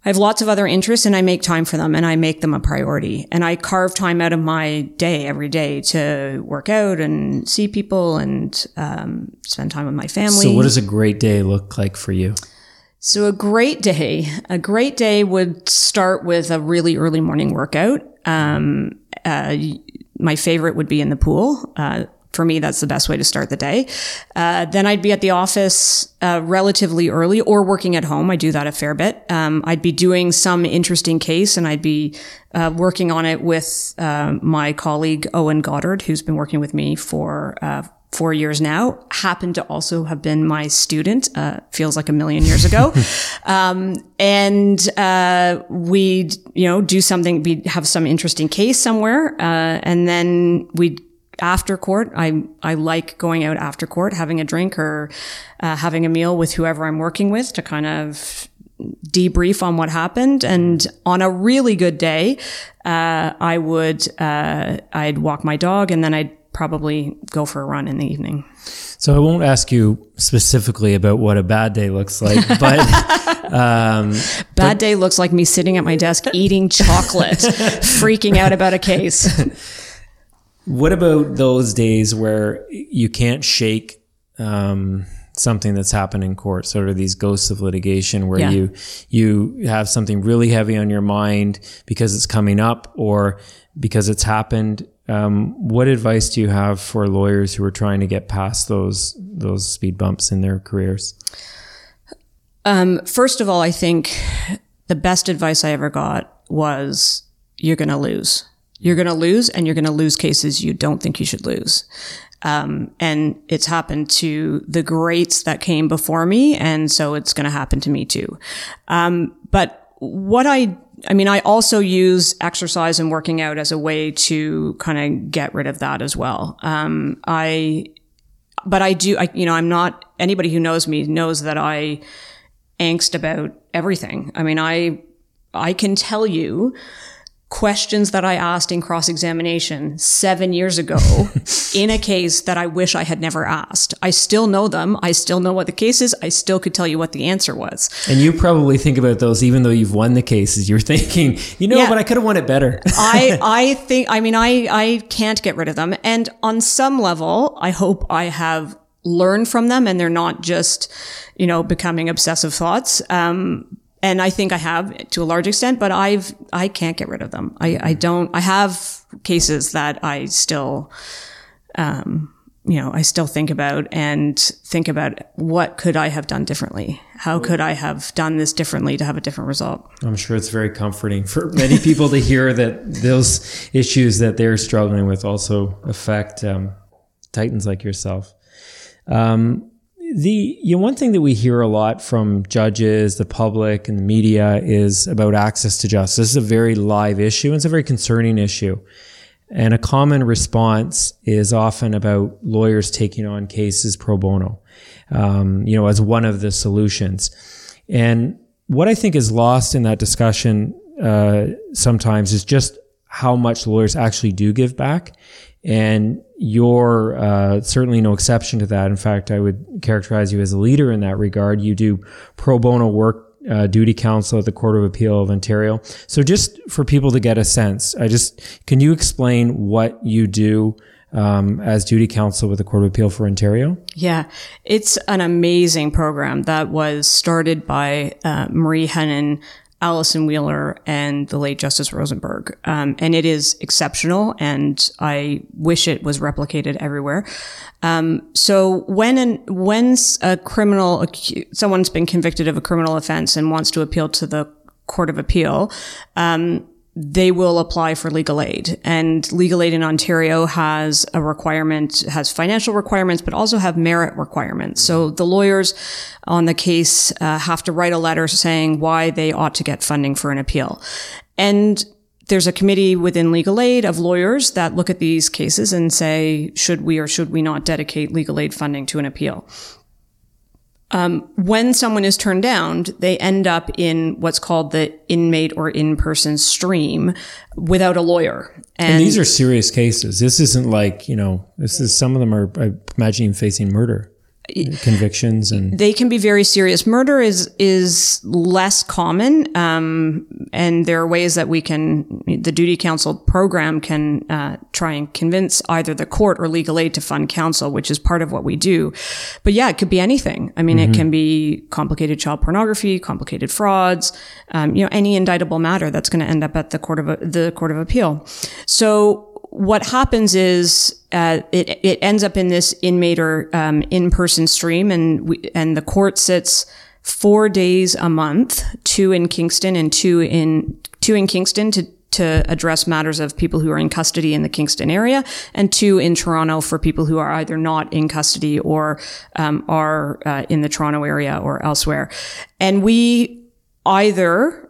I have lots of other interests and I make time for them and I make them a priority. And I carve time out of my day every day to work out and see people and um, spend time with my family. So, what does a great day look like for you? So, a great day, a great day would start with a really early morning workout. Um, uh, my favorite would be in the pool. Uh, for me, that's the best way to start the day. Uh, then I'd be at the office uh, relatively early or working at home. I do that a fair bit. Um, I'd be doing some interesting case and I'd be uh, working on it with uh, my colleague Owen Goddard, who's been working with me for uh, four years now, happened to also have been my student, uh, feels like a million years ago. um, and, uh, we'd, you know, do something, we'd have some interesting case somewhere, uh, and then we'd after court. I I like going out after court, having a drink or uh, having a meal with whoever I'm working with to kind of debrief on what happened. And on a really good day, uh, I would uh, I'd walk my dog, and then I'd probably go for a run in the evening. So I won't ask you specifically about what a bad day looks like, but um, bad but, day looks like me sitting at my desk eating chocolate, freaking out about a case. What about those days where you can't shake um, something that's happened in court, sort of these ghosts of litigation, where yeah. you you have something really heavy on your mind because it's coming up or because it's happened? Um, what advice do you have for lawyers who are trying to get past those those speed bumps in their careers? Um, first of all, I think the best advice I ever got was you're going to lose. You're going to lose and you're going to lose cases you don't think you should lose. Um, and it's happened to the greats that came before me. And so it's going to happen to me too. Um, but what I, I mean, I also use exercise and working out as a way to kind of get rid of that as well. Um, I, but I do, I, you know, I'm not, anybody who knows me knows that I angst about everything. I mean, I, I can tell you questions that I asked in cross examination seven years ago in a case that I wish I had never asked. I still know them. I still know what the case is. I still could tell you what the answer was. And you probably think about those even though you've won the cases. You're thinking, you know, yeah. but I could have won it better. I, I think, I mean, I, I can't get rid of them. And on some level, I hope I have learned from them and they're not just, you know, becoming obsessive thoughts. Um, and I think I have to a large extent, but I've I can't get rid of them. I, I don't. I have cases that I still, um, you know, I still think about and think about what could I have done differently? How could I have done this differently to have a different result? I'm sure it's very comforting for many people to hear that those issues that they're struggling with also affect um, titans like yourself. Um, the you know, one thing that we hear a lot from judges, the public, and the media is about access to justice. This is a very live issue, and it's a very concerning issue. And a common response is often about lawyers taking on cases pro bono, um, you know, as one of the solutions. And what I think is lost in that discussion uh, sometimes is just how much lawyers actually do give back. And you're uh, certainly no exception to that. In fact, I would characterize you as a leader in that regard. You do pro bono work uh, duty counsel at the Court of Appeal of Ontario. So, just for people to get a sense, I just can you explain what you do um, as duty counsel with the Court of Appeal for Ontario? Yeah, it's an amazing program that was started by uh, Marie Henein Alison Wheeler and the late Justice Rosenberg. Um, and it is exceptional and I wish it was replicated everywhere. Um, so when an, when a criminal, someone's been convicted of a criminal offense and wants to appeal to the Court of Appeal, um, they will apply for legal aid. And legal aid in Ontario has a requirement, has financial requirements, but also have merit requirements. So the lawyers on the case uh, have to write a letter saying why they ought to get funding for an appeal. And there's a committee within legal aid of lawyers that look at these cases and say, should we or should we not dedicate legal aid funding to an appeal? Um, when someone is turned down, they end up in what's called the inmate or in-person stream without a lawyer. And, and, these are serious cases. This isn't like, you know, this is some of them are, I imagine, facing murder convictions and they can be very serious. Murder is is less common, um, and there are ways that we can the duty counsel program can uh, try and convince either the court or legal aid to fund counsel, which is part of what we do. But yeah, it could be anything. I mean, mm-hmm. it can be complicated child pornography, complicated frauds, um, you know, any indictable matter that's going to end up at the court of the court of appeal. So what happens is uh, it it ends up in this inmate or um, in person stream, and we, and the court sits four days a month, two in Kingston and two in two in Kingston to to address matters of people who are in custody in the Kingston area, and two in Toronto for people who are either not in custody or um, are uh, in the Toronto area or elsewhere. And we either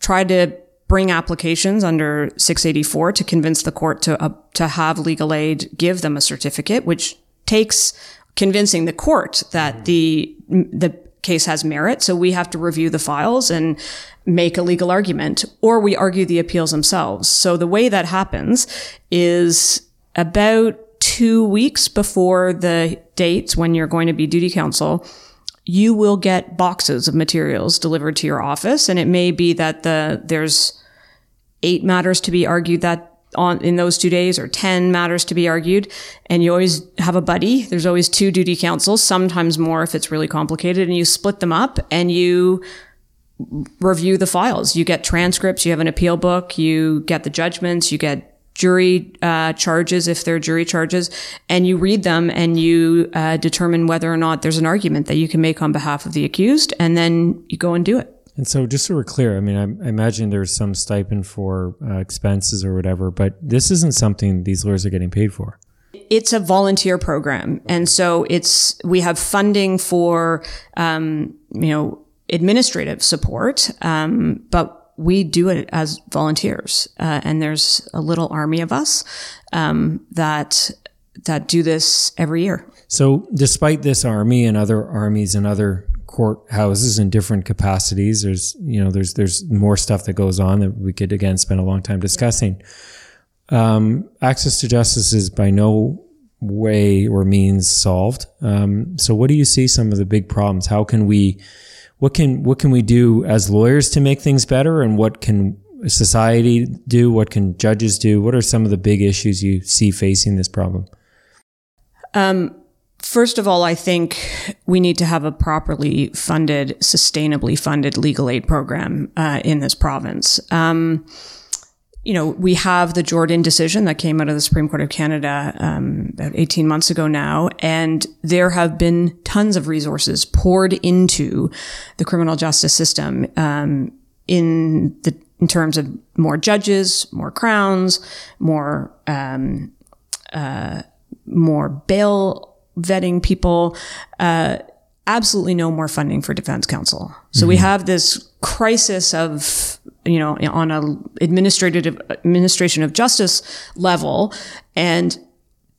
try to bring applications under 684 to convince the court to uh, to have legal aid give them a certificate, which takes convincing the court that the the case has merit. So we have to review the files and make a legal argument, or we argue the appeals themselves. So the way that happens is about two weeks before the dates when you're going to be duty counsel you will get boxes of materials delivered to your office. And it may be that the there's eight matters to be argued that on in those two days or 10 matters to be argued. And you always have a buddy. There's always two duty counsels sometimes more if it's really complicated. And you split them up and you review the files. You get transcripts. You have an appeal book. You get the judgments. You get jury uh, charges if they're jury charges and you read them and you uh, determine whether or not there's an argument that you can make on behalf of the accused and then you go and do it and so, just so we're clear, I mean, I, I imagine there's some stipend for uh, expenses or whatever, but this isn't something these lawyers are getting paid for. It's a volunteer program, and so it's we have funding for um, you know administrative support, um, but we do it as volunteers, uh, and there's a little army of us um, that that do this every year. So, despite this army and other armies and other courthouses in different capacities. There's, you know, there's, there's more stuff that goes on that we could again spend a long time discussing. Um, access to justice is by no way or means solved. Um, so what do you see some of the big problems? How can we, what can, what can we do as lawyers to make things better? And what can society do? What can judges do? What are some of the big issues you see facing this problem? Um, First of all, I think we need to have a properly funded, sustainably funded legal aid program uh, in this province. Um, you know, we have the Jordan decision that came out of the Supreme Court of Canada um, about 18 months ago now, and there have been tons of resources poured into the criminal justice system um, in the in terms of more judges, more crowns, more um, uh, more bail vetting people, uh, absolutely no more funding for defense counsel. So we have this crisis of, you know, on a administrative administration of justice level and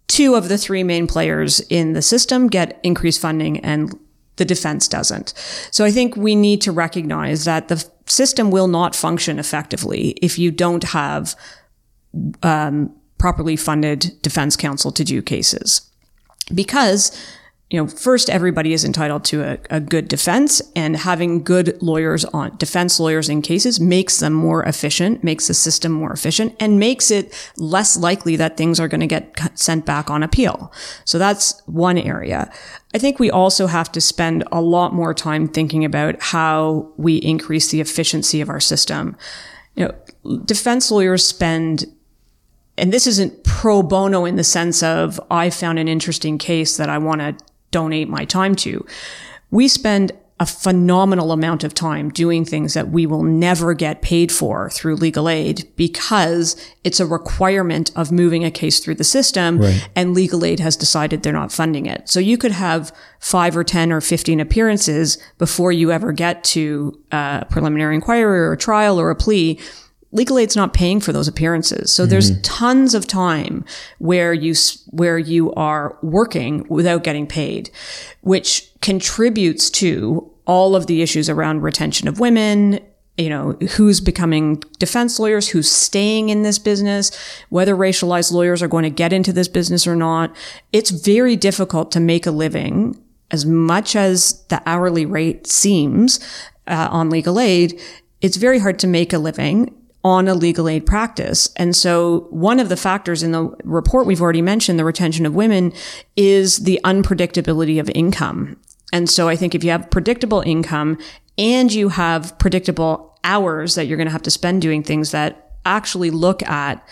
two of the three main players in the system get increased funding and the defense doesn't. So I think we need to recognize that the system will not function effectively if you don't have um, properly funded defense counsel to do cases. Because you know, first, everybody is entitled to a, a, good defense, and having good lawyers on defense lawyers in cases makes them more efficient, makes the system more efficient, and makes it less likely that things are going to get sent back on appeal. So that's one area. I think we also have to spend a lot more time thinking about how we increase the efficiency of our system. You know, defense lawyers spend and this isn't pro bono in the sense of I found an interesting case that I want to donate my time to. We spend a phenomenal amount of time doing things that we will never get paid for through legal aid because it's a requirement of moving a case through the system right. and legal aid has decided they're not funding it. So you could have five or 10 or 15 appearances before you ever get to uh, a preliminary inquiry or a trial or a plea legal aid's not paying for those appearances. So mm-hmm. there's tons of time where you, where you are working without getting paid, which contributes to all of the issues around retention of women, you know, who's becoming defense lawyers, who's staying in this business, whether racialized lawyers are going to get into this business or not. It's very difficult to make a living as much as the hourly rate seems uh, on legal aid. It's very hard to make a living on a legal aid practice. And so one of the factors in the report we've already mentioned, the retention of women, is the unpredictability of income. And so I think if you have predictable income and you have predictable hours that you're going to have to spend doing things that actually look at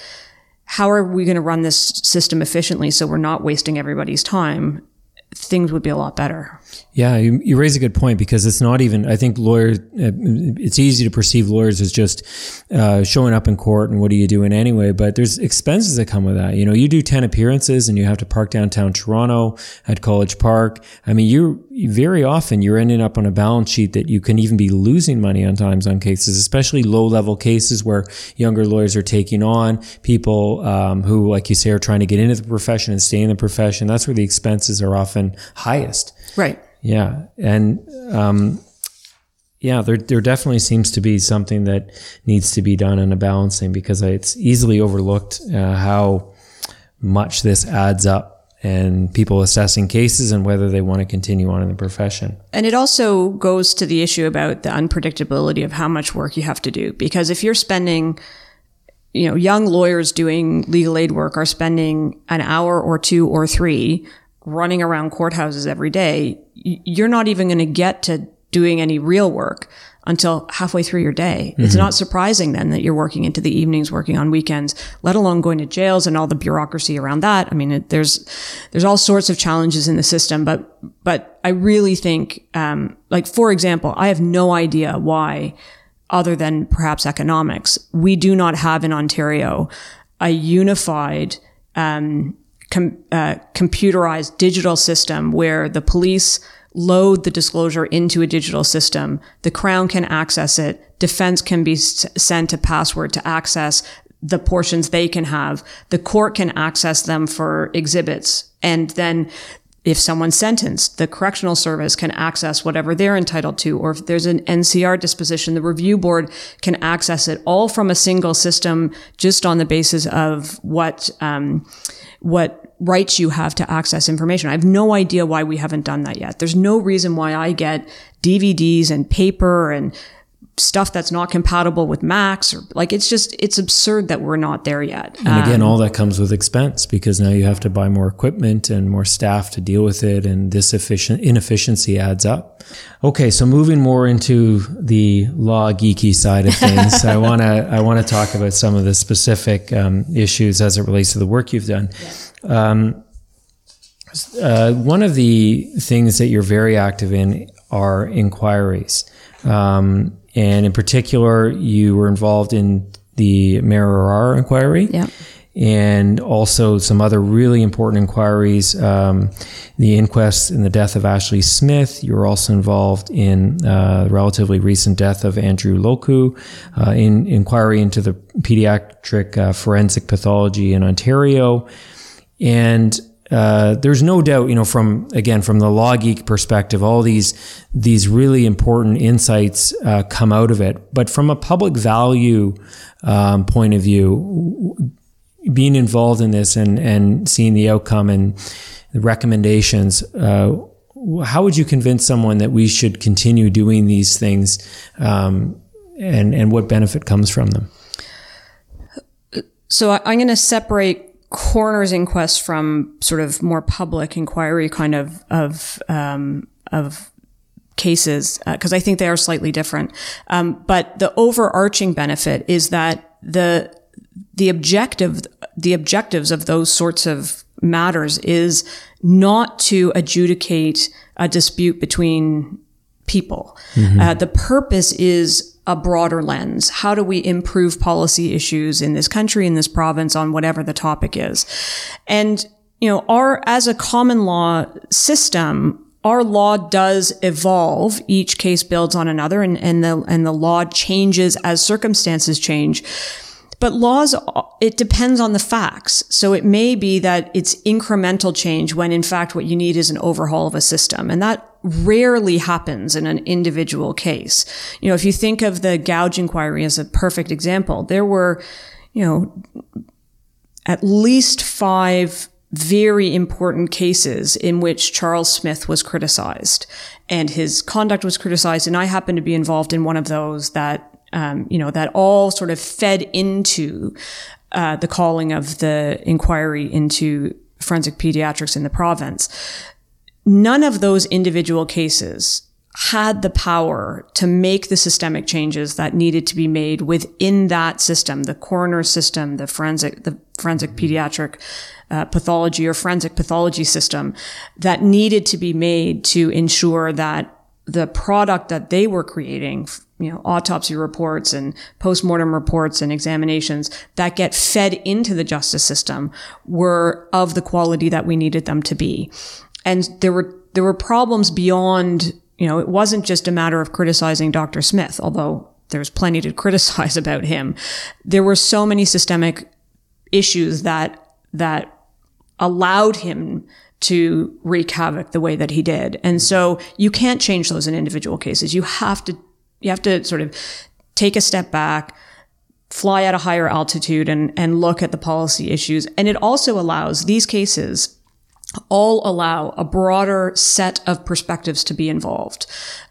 how are we going to run this system efficiently so we're not wasting everybody's time, things would be a lot better. Yeah, you, you, raise a good point because it's not even, I think lawyers, uh, it's easy to perceive lawyers as just uh, showing up in court and what are you doing anyway, but there's expenses that come with that. You know, you do 10 appearances and you have to park downtown Toronto at College Park. I mean, you very often you're ending up on a balance sheet that you can even be losing money on times on cases, especially low level cases where younger lawyers are taking on people um, who, like you say, are trying to get into the profession and stay in the profession. That's where the expenses are often highest. Right. Yeah, and um, yeah, there there definitely seems to be something that needs to be done in a balancing because it's easily overlooked uh, how much this adds up and people assessing cases and whether they want to continue on in the profession. And it also goes to the issue about the unpredictability of how much work you have to do because if you're spending you know, young lawyers doing legal aid work are spending an hour or two or three running around courthouses every day, you're not even going to get to doing any real work until halfway through your day. Mm-hmm. It's not surprising then that you're working into the evenings, working on weekends, let alone going to jails and all the bureaucracy around that. I mean, it, there's there's all sorts of challenges in the system, but but I really think, um, like for example, I have no idea why, other than perhaps economics, we do not have in Ontario a unified um, com- uh, computerized digital system where the police load the disclosure into a digital system. The Crown can access it. Defense can be s- sent a password to access the portions they can have. The court can access them for exhibits. And then if someone's sentenced, the correctional service can access whatever they're entitled to. Or if there's an NCR disposition, the review board can access it all from a single system just on the basis of what, um, what rights you have to access information. I have no idea why we haven't done that yet. There's no reason why I get DVDs and paper and stuff that's not compatible with Macs or like it's just it's absurd that we're not there yet. And again, um, all that comes with expense because now you have to buy more equipment and more staff to deal with it, and this efficient inefficiency adds up. Okay, so moving more into the law geeky side of things, I want to I want to talk about some of the specific um, issues as it relates to the work you've done. Yeah. Um, uh, one of the things that you're very active in are inquiries. Um, and in particular, you were involved in the Maher inquiry. Yeah. and also some other really important inquiries. Um, the inquest in the death of Ashley Smith. You were also involved in uh, the relatively recent death of Andrew Loku, uh, in inquiry into the pediatric uh, forensic pathology in Ontario, and uh, there's no doubt, you know, from again from the law geek perspective, all these these really important insights uh, come out of it. But from a public value um, point of view, being involved in this and and seeing the outcome and the recommendations. Uh, how would you convince someone that we should continue doing these things, um, and and what benefit comes from them? So I'm going to separate coroner's inquest from sort of more public inquiry kind of of um, of cases because uh, I think they are slightly different. Um, but the overarching benefit is that the the objective the objectives of those sorts of matters is not to adjudicate a dispute between people. Mm-hmm. Uh, the purpose is a broader lens. How do we improve policy issues in this country, in this province, on whatever the topic is? And, you know, our, as a common law system, our law does evolve. Each case builds on another and, and the, and the law changes as circumstances change. But laws, it depends on the facts. So it may be that it's incremental change when in fact what you need is an overhaul of a system. And that rarely happens in an individual case. You know, if you think of the Goudge inquiry as a perfect example, there were, you know, at least five very important cases in which Charles Smith was criticized and his conduct was criticized. And I happened to be involved in one of those that um, you know, that all sort of fed into uh, the calling of the inquiry into forensic pediatrics in the province. None of those individual cases had the power to make the systemic changes that needed to be made within that system, the coroner system, the forensic, the forensic pediatric uh, pathology or forensic pathology system that needed to be made to ensure that the product that they were creating you know, autopsy reports and postmortem reports and examinations that get fed into the justice system were of the quality that we needed them to be. And there were, there were problems beyond, you know, it wasn't just a matter of criticizing Dr. Smith, although there's plenty to criticize about him. There were so many systemic issues that, that allowed him to wreak havoc the way that he did. And so you can't change those in individual cases. You have to you have to sort of take a step back, fly at a higher altitude and, and look at the policy issues. And it also allows these cases all allow a broader set of perspectives to be involved.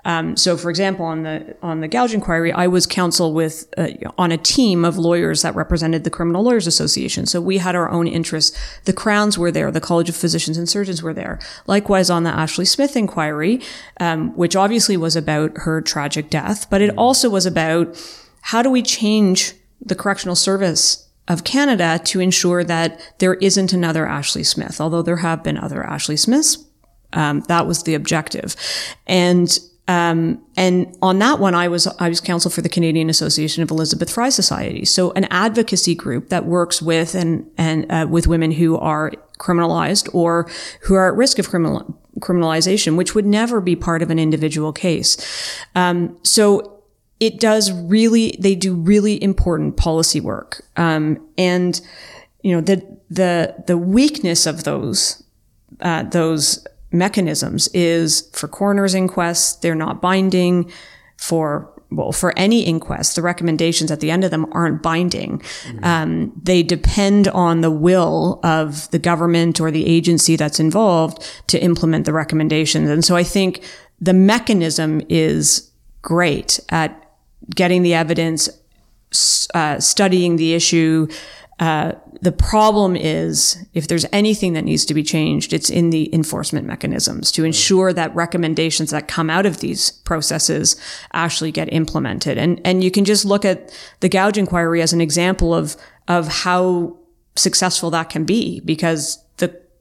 Um, so, for example, on the on the Goudge inquiry, I was counsel with uh, on a team of lawyers that represented the Criminal Lawyers Association. So we had our own interests. The Crowns were there. The College of Physicians and Surgeons were there. Likewise, on the Ashley Smith inquiry, um, which obviously was about her tragic death, but it also was about how do we change the correctional service of Canada to ensure that there isn't another Ashley Smith, although there have been other Ashley Smiths. Um, that was the objective. And um, and on that one, I was I was counsel for the Canadian Association of Elizabeth Fry Society, so an advocacy group that works with and and uh, with women who are criminalized or who are at risk of criminal criminalization, which would never be part of an individual case. Um, so it does really, they do really important policy work. Um, and, you know, the, the, the weakness of those, uh, those mechanisms is for coroner's inquests, they're not binding for, well, for any inquest, the recommendations at the end of them aren't binding. Mm-hmm. Um, they depend on the will of the government or the agency that's involved to implement the recommendations. And so I think the mechanism is great at getting the evidence, uh, studying the issue. Uh, the problem is if there's anything that needs to be changed, it's in the enforcement mechanisms to ensure that recommendations that come out of these processes actually get implemented. And, and you can just look at the Goudge inquiry as an example of, of how successful that can be because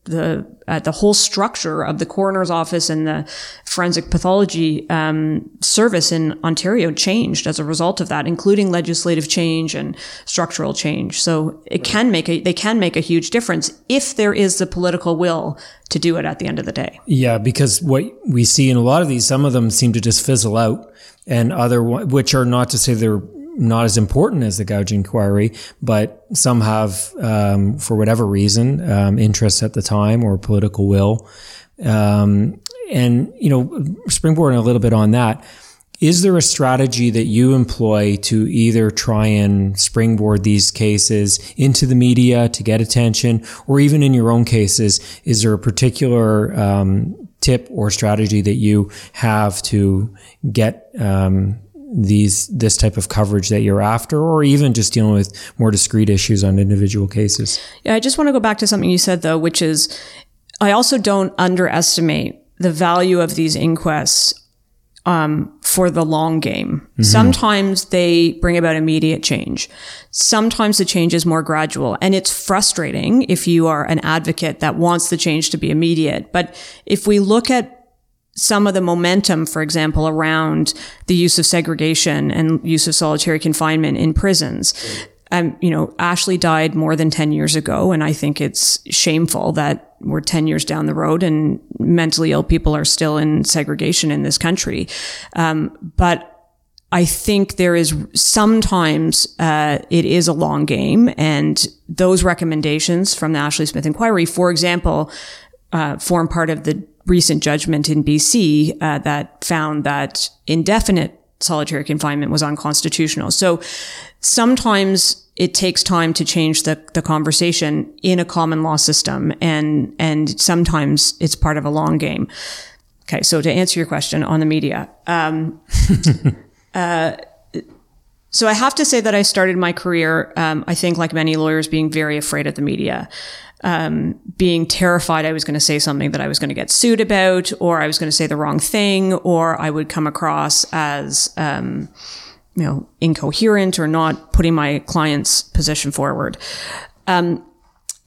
the the uh, the whole structure of the coroner's office and the forensic pathology um, service in Ontario changed as a result of that, including legislative change and structural change. So it can make a they can make a huge difference if there is the political will to do it at the end of the day. Yeah, because what we see in a lot of these, some of them seem to just fizzle out, and other which are not to say they're not as important as the gouging inquiry, but some have, um, for whatever reason, um, interests at the time or political will. Um, and, you know, springboarding a little bit on that, is there a strategy that you employ to either try and springboard these cases into the media to get attention, or even in your own cases, is there a particular um, tip or strategy that you have to get um, these this type of coverage that you're after or even just dealing with more discrete issues on individual cases yeah i just want to go back to something you said though which is i also don't underestimate the value of these inquests um, for the long game. Mm-hmm. Sometimes they bring about immediate change. Sometimes the change is more gradual and it's frustrating if you are an advocate that wants the change to be immediate. But if we look at some of the momentum, for example, around the use of segregation and use of solitary confinement in prisons. Um, you know, Ashley died more than 10 years ago, and I think it's shameful that we're 10 years down the road and mentally ill people are still in segregation in this country. Um, but I think there is sometimes uh, it is a long game, and those recommendations from the Ashley Smith inquiry, for example, uh, form part of the recent judgment in BC uh, that found that indefinite solitary confinement was unconstitutional. So sometimes it takes time to change the, the conversation in a common law system and and sometimes it's part of a long game. Okay, so to answer your question on the media, um, uh, so I have to say that I started my career, um, I think, like many lawyers, being very afraid of the media um, being terrified I was going to say something that I was going to get sued about, or I was going to say the wrong thing, or I would come across as, um, you know, incoherent or not putting my client's position forward. Um,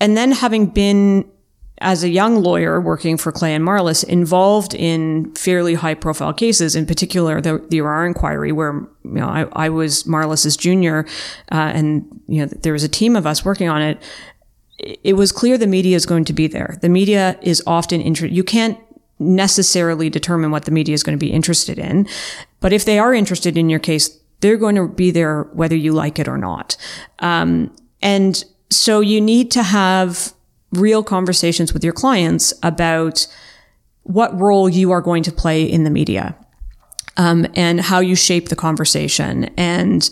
and then having been as a young lawyer working for Clay and Marlys, involved in fairly high profile cases, in particular the, the Arar inquiry, where you know I, I was Marlys's junior, uh, and you know there was a team of us working on it it was clear the media is going to be there. The media is often interested. You can't necessarily determine what the media is going to be interested in, but if they are interested in your case, they're going to be there whether you like it or not. Um, and so you need to have real conversations with your clients about what role you are going to play in the media. Um, and how you shape the conversation and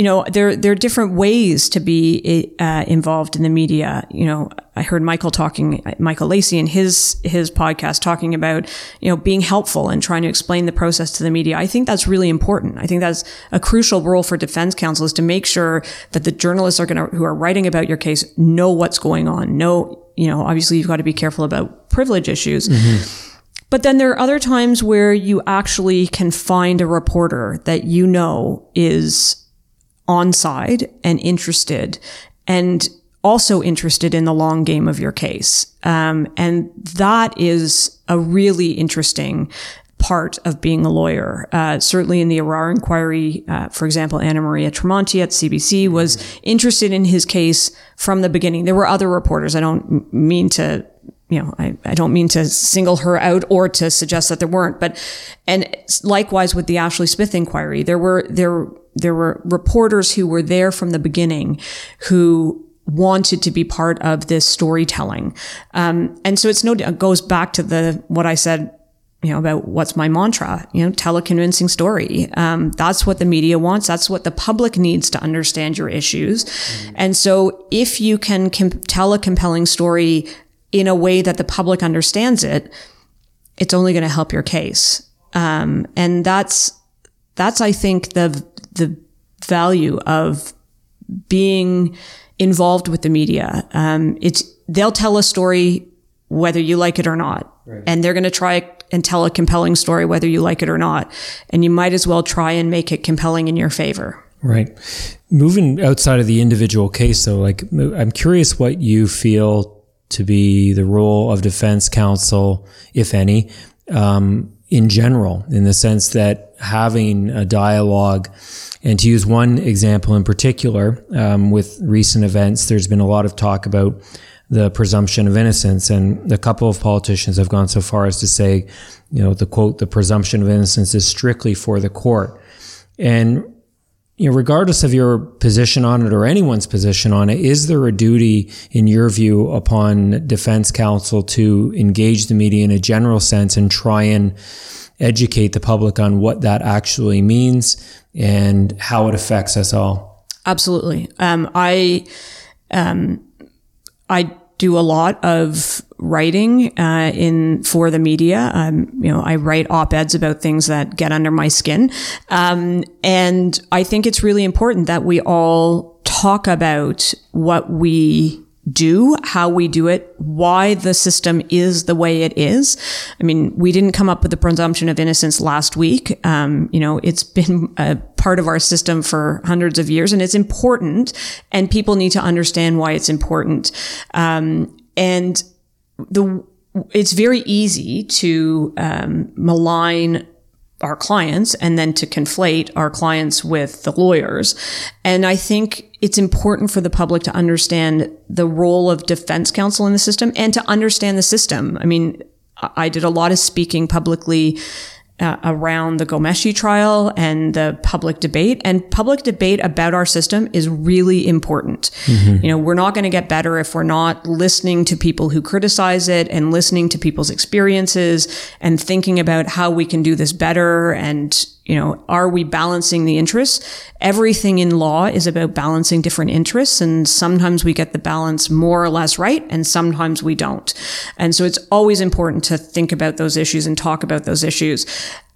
you know, there there are different ways to be uh, involved in the media. You know, I heard Michael talking, Michael Lacey in his his podcast talking about you know being helpful and trying to explain the process to the media. I think that's really important. I think that's a crucial role for defense counsel is to make sure that the journalists are going to who are writing about your case know what's going on. Know, you know, obviously you've got to be careful about privilege issues. Mm-hmm. But then there are other times where you actually can find a reporter that you know is on side and interested and also interested in the long game of your case. Um, and that is a really interesting part of being a lawyer. Uh, certainly in the Arar inquiry, uh, for example, Anna Maria Tremonti at CBC was interested in his case from the beginning. There were other reporters. I don't mean to you know, I, I don't mean to single her out or to suggest that there weren't, but, and likewise with the Ashley Smith inquiry, there were, there there were reporters who were there from the beginning who wanted to be part of this storytelling. Um, and so it's no, it goes back to the, what I said, you know, about what's my mantra, you know, tell a convincing story. Um, that's what the media wants. That's what the public needs to understand your issues. Mm-hmm. And so if you can tell a compelling story in a way that the public understands it, it's only going to help your case. Um, and that's, that's, I think, the the value of being involved with the media. Um, it's they'll tell a story whether you like it or not, right. and they're going to try and tell a compelling story whether you like it or not. And you might as well try and make it compelling in your favor. Right. Moving outside of the individual case, though, like I'm curious what you feel to be the role of defense counsel, if any, um, in general, in the sense that having a dialogue, and to use one example in particular, um, with recent events, there's been a lot of talk about the presumption of innocence, and a couple of politicians have gone so far as to say, you know, the quote, the presumption of innocence is strictly for the court. And you know, regardless of your position on it or anyone's position on it, is there a duty, in your view, upon defense counsel to engage the media in a general sense and try and educate the public on what that actually means and how it affects us all? Absolutely. Um, I, um, I do a lot of writing uh, in for the media. Um, you know, I write op-eds about things that get under my skin, um, and I think it's really important that we all talk about what we do, how we do it, why the system is the way it is. I mean, we didn't come up with the presumption of innocence last week. Um, you know, it's been a part of our system for hundreds of years and it's important and people need to understand why it's important. Um, and the, it's very easy to um, malign our clients and then to conflate our clients with the lawyers. And I think it's important for the public to understand the role of defense counsel in the system and to understand the system. I mean, I did a lot of speaking publicly uh, around the Ghomeshi trial and the public debate. And public debate about our system is really important. Mm-hmm. You know, we're not going to get better if we're not listening to people who criticize it and listening to people's experiences and thinking about how we can do this better and you know, are we balancing the interests? Everything in law is about balancing different interests. And sometimes we get the balance more or less right. And sometimes we don't. And so it's always important to think about those issues and talk about those issues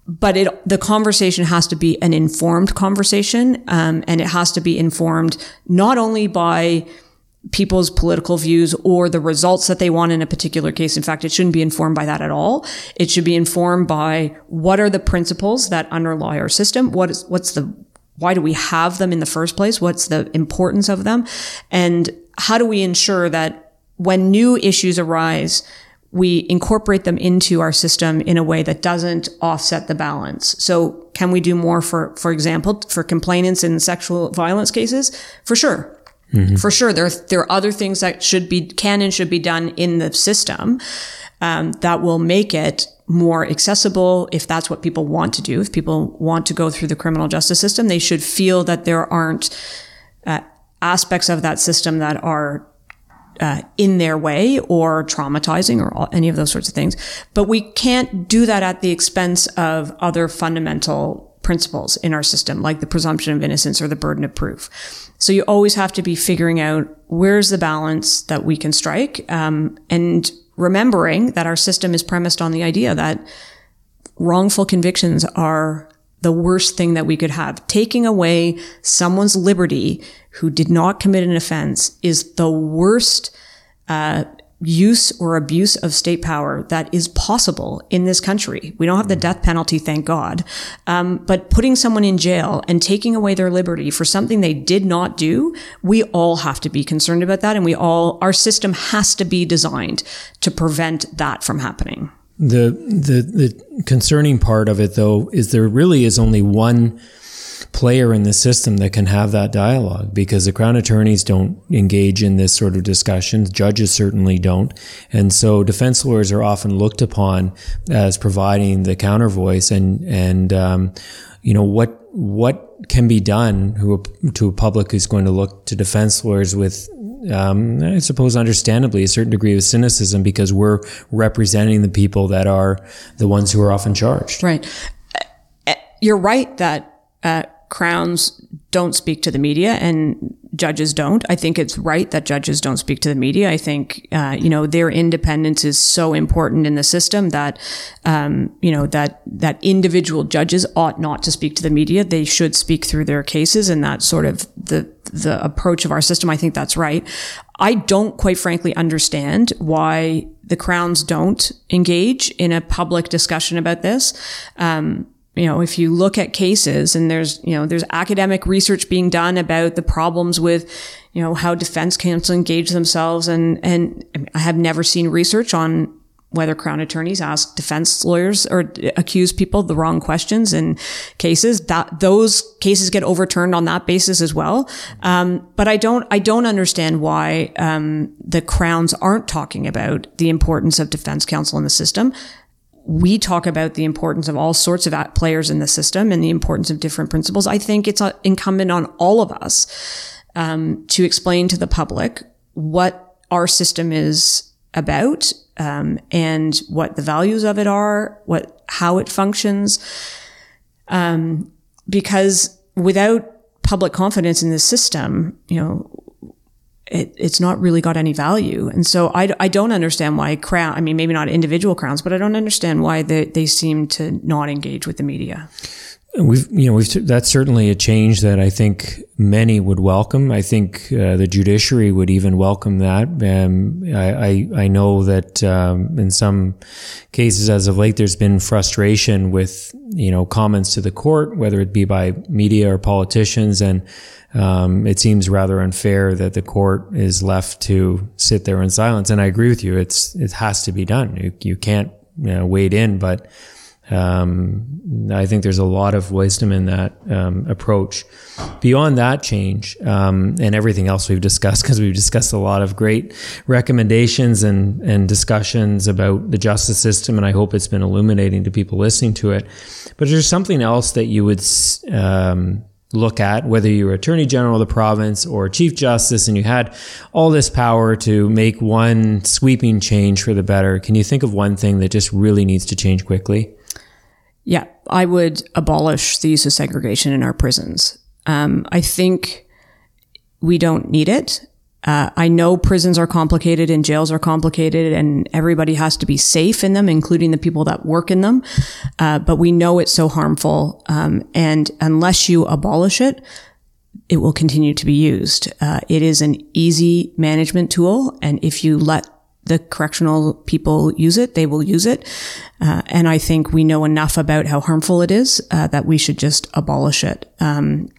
but it the conversation has to be an informed conversation um, and it has to be informed not only by people's political views or the results that they want in a particular case. In fact, it shouldn't be informed by that at all. It should be informed by what are the principles that underlie our system? What is, what's the, why do we have them in the first place? What's the importance of them? And how do we ensure that when new issues arise, we incorporate them into our system in a way that doesn't offset the balance. So can we do more for, for example, for complainants in sexual violence cases? For sure. Mm-hmm. For sure, there there are other things that should be can and should be done in the system um, that will make it more accessible if that's what people want to do. If people want to go through the criminal justice system, they should feel that there aren't uh, aspects of that system that are uh, in their way or traumatizing or all, any of those sorts of things. But we can't do that at the expense of other fundamental principles in our system, like the presumption of innocence or the burden of proof. So you always have to be figuring out where's the balance that we can strike, um, and remembering that our system is premised on the idea that wrongful convictions are the worst thing that we could have. Taking away someone's liberty who did not commit an offense is the worst uh, use or abuse of state power that is possible in this country. We don't have the death penalty, thank God. Um, but putting someone in jail and taking away their liberty for something they did not do, we all have to be concerned about that. And we all, our system has to be designed to prevent that from happening. The, the, the concerning part of it though is there really is only one player in the system that can have that dialogue because the crown attorneys don't engage in this sort of discussion. Judges certainly don't. And so defense lawyers are often looked upon as providing the counter voice and, and, um, you know, what, what can be done who, to a public who's going to look to defense lawyers with um, I suppose understandably a certain degree of cynicism because we're representing the people that are the ones who are often charged. Right. Uh, you're right that uh, crowns don't speak to the media and judges don't. I think it's right that judges don't speak to the media. I think, uh, you know, their independence is so important in the system that, um, you know, that, that individual judges ought not to speak to the media. They should speak through their cases and that's sort of the, the approach of our system. I think that's right. I don't quite frankly understand why the crowns don't engage in a public discussion about this. Um, you know, if you look at cases and there's, you know, there's academic research being done about the problems with, you know, how defense counsel engage themselves. And, and I have never seen research on whether crown attorneys ask defense lawyers or accuse people the wrong questions in cases that those cases get overturned on that basis as well. Um, but I don't, I don't understand why, um, the crowns aren't talking about the importance of defense counsel in the system we talk about the importance of all sorts of players in the system and the importance of different principles. I think it's uh, incumbent on all of us um, to explain to the public what our system is about um, and what the values of it are, what how it functions. Um, because without public confidence in the system, you know, it, it's not really got any value. And so I, I don't understand why crown, I mean, maybe not individual crowns, but I don't understand why they, they seem to not engage with the media. We've, you know, we've, that's certainly a change that I think many would welcome. I think uh, the judiciary would even welcome that. Um, I, I, I, know that um, in some cases as of late, there's been frustration with, you know, comments to the court, whether it be by media or politicians. And um, it seems rather unfair that the court is left to sit there in silence. And I agree with you. It's, it has to be done. You, you can't you know, wade in, but um, I think there's a lot of wisdom in that um, approach. Beyond that change um, and everything else we've discussed, because we've discussed a lot of great recommendations and, and discussions about the justice system, and I hope it's been illuminating to people listening to it. But there's something else that you would um, look at, whether you're Attorney General of the province or Chief Justice, and you had all this power to make one sweeping change for the better. Can you think of one thing that just really needs to change quickly? Yeah, I would abolish the use of segregation in our prisons. Um, I think we don't need it. Uh, I know prisons are complicated and jails are complicated and everybody has to be safe in them, including the people that work in them. Uh, but we know it's so harmful. Um, and unless you abolish it, it will continue to be used. Uh, it is an easy management tool. And if you let the correctional people use it, they will use it. Uh, and I think we know enough about how harmful it is uh, that we should just abolish it. Um,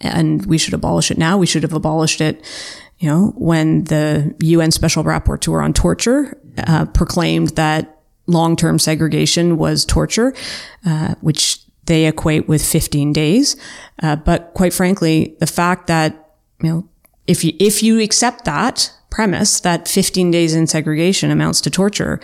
and we should abolish it now. We should have abolished it, you know, when the UN Special Rapporteur on Torture uh, proclaimed that long-term segregation was torture, uh, which they equate with 15 days. Uh, but quite frankly, the fact that you know if you if you accept that premise that 15 days in segregation amounts to torture,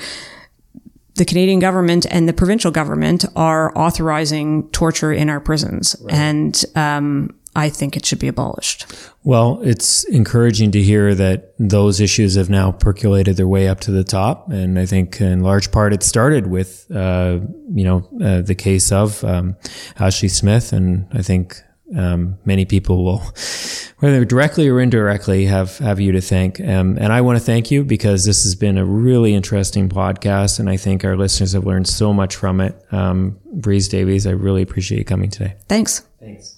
the Canadian government and the provincial government are authorizing torture in our prisons. Right. And um, I think it should be abolished. Well, it's encouraging to hear that those issues have now percolated their way up to the top. And I think in large part it started with, uh, you know, uh, the case of um, Ashley Smith. And I think um, many people will, whether directly or indirectly, have have you to thank. Um, and I want to thank you because this has been a really interesting podcast, and I think our listeners have learned so much from it. Um, Breese Davies, I really appreciate you coming today. Thanks. Thanks.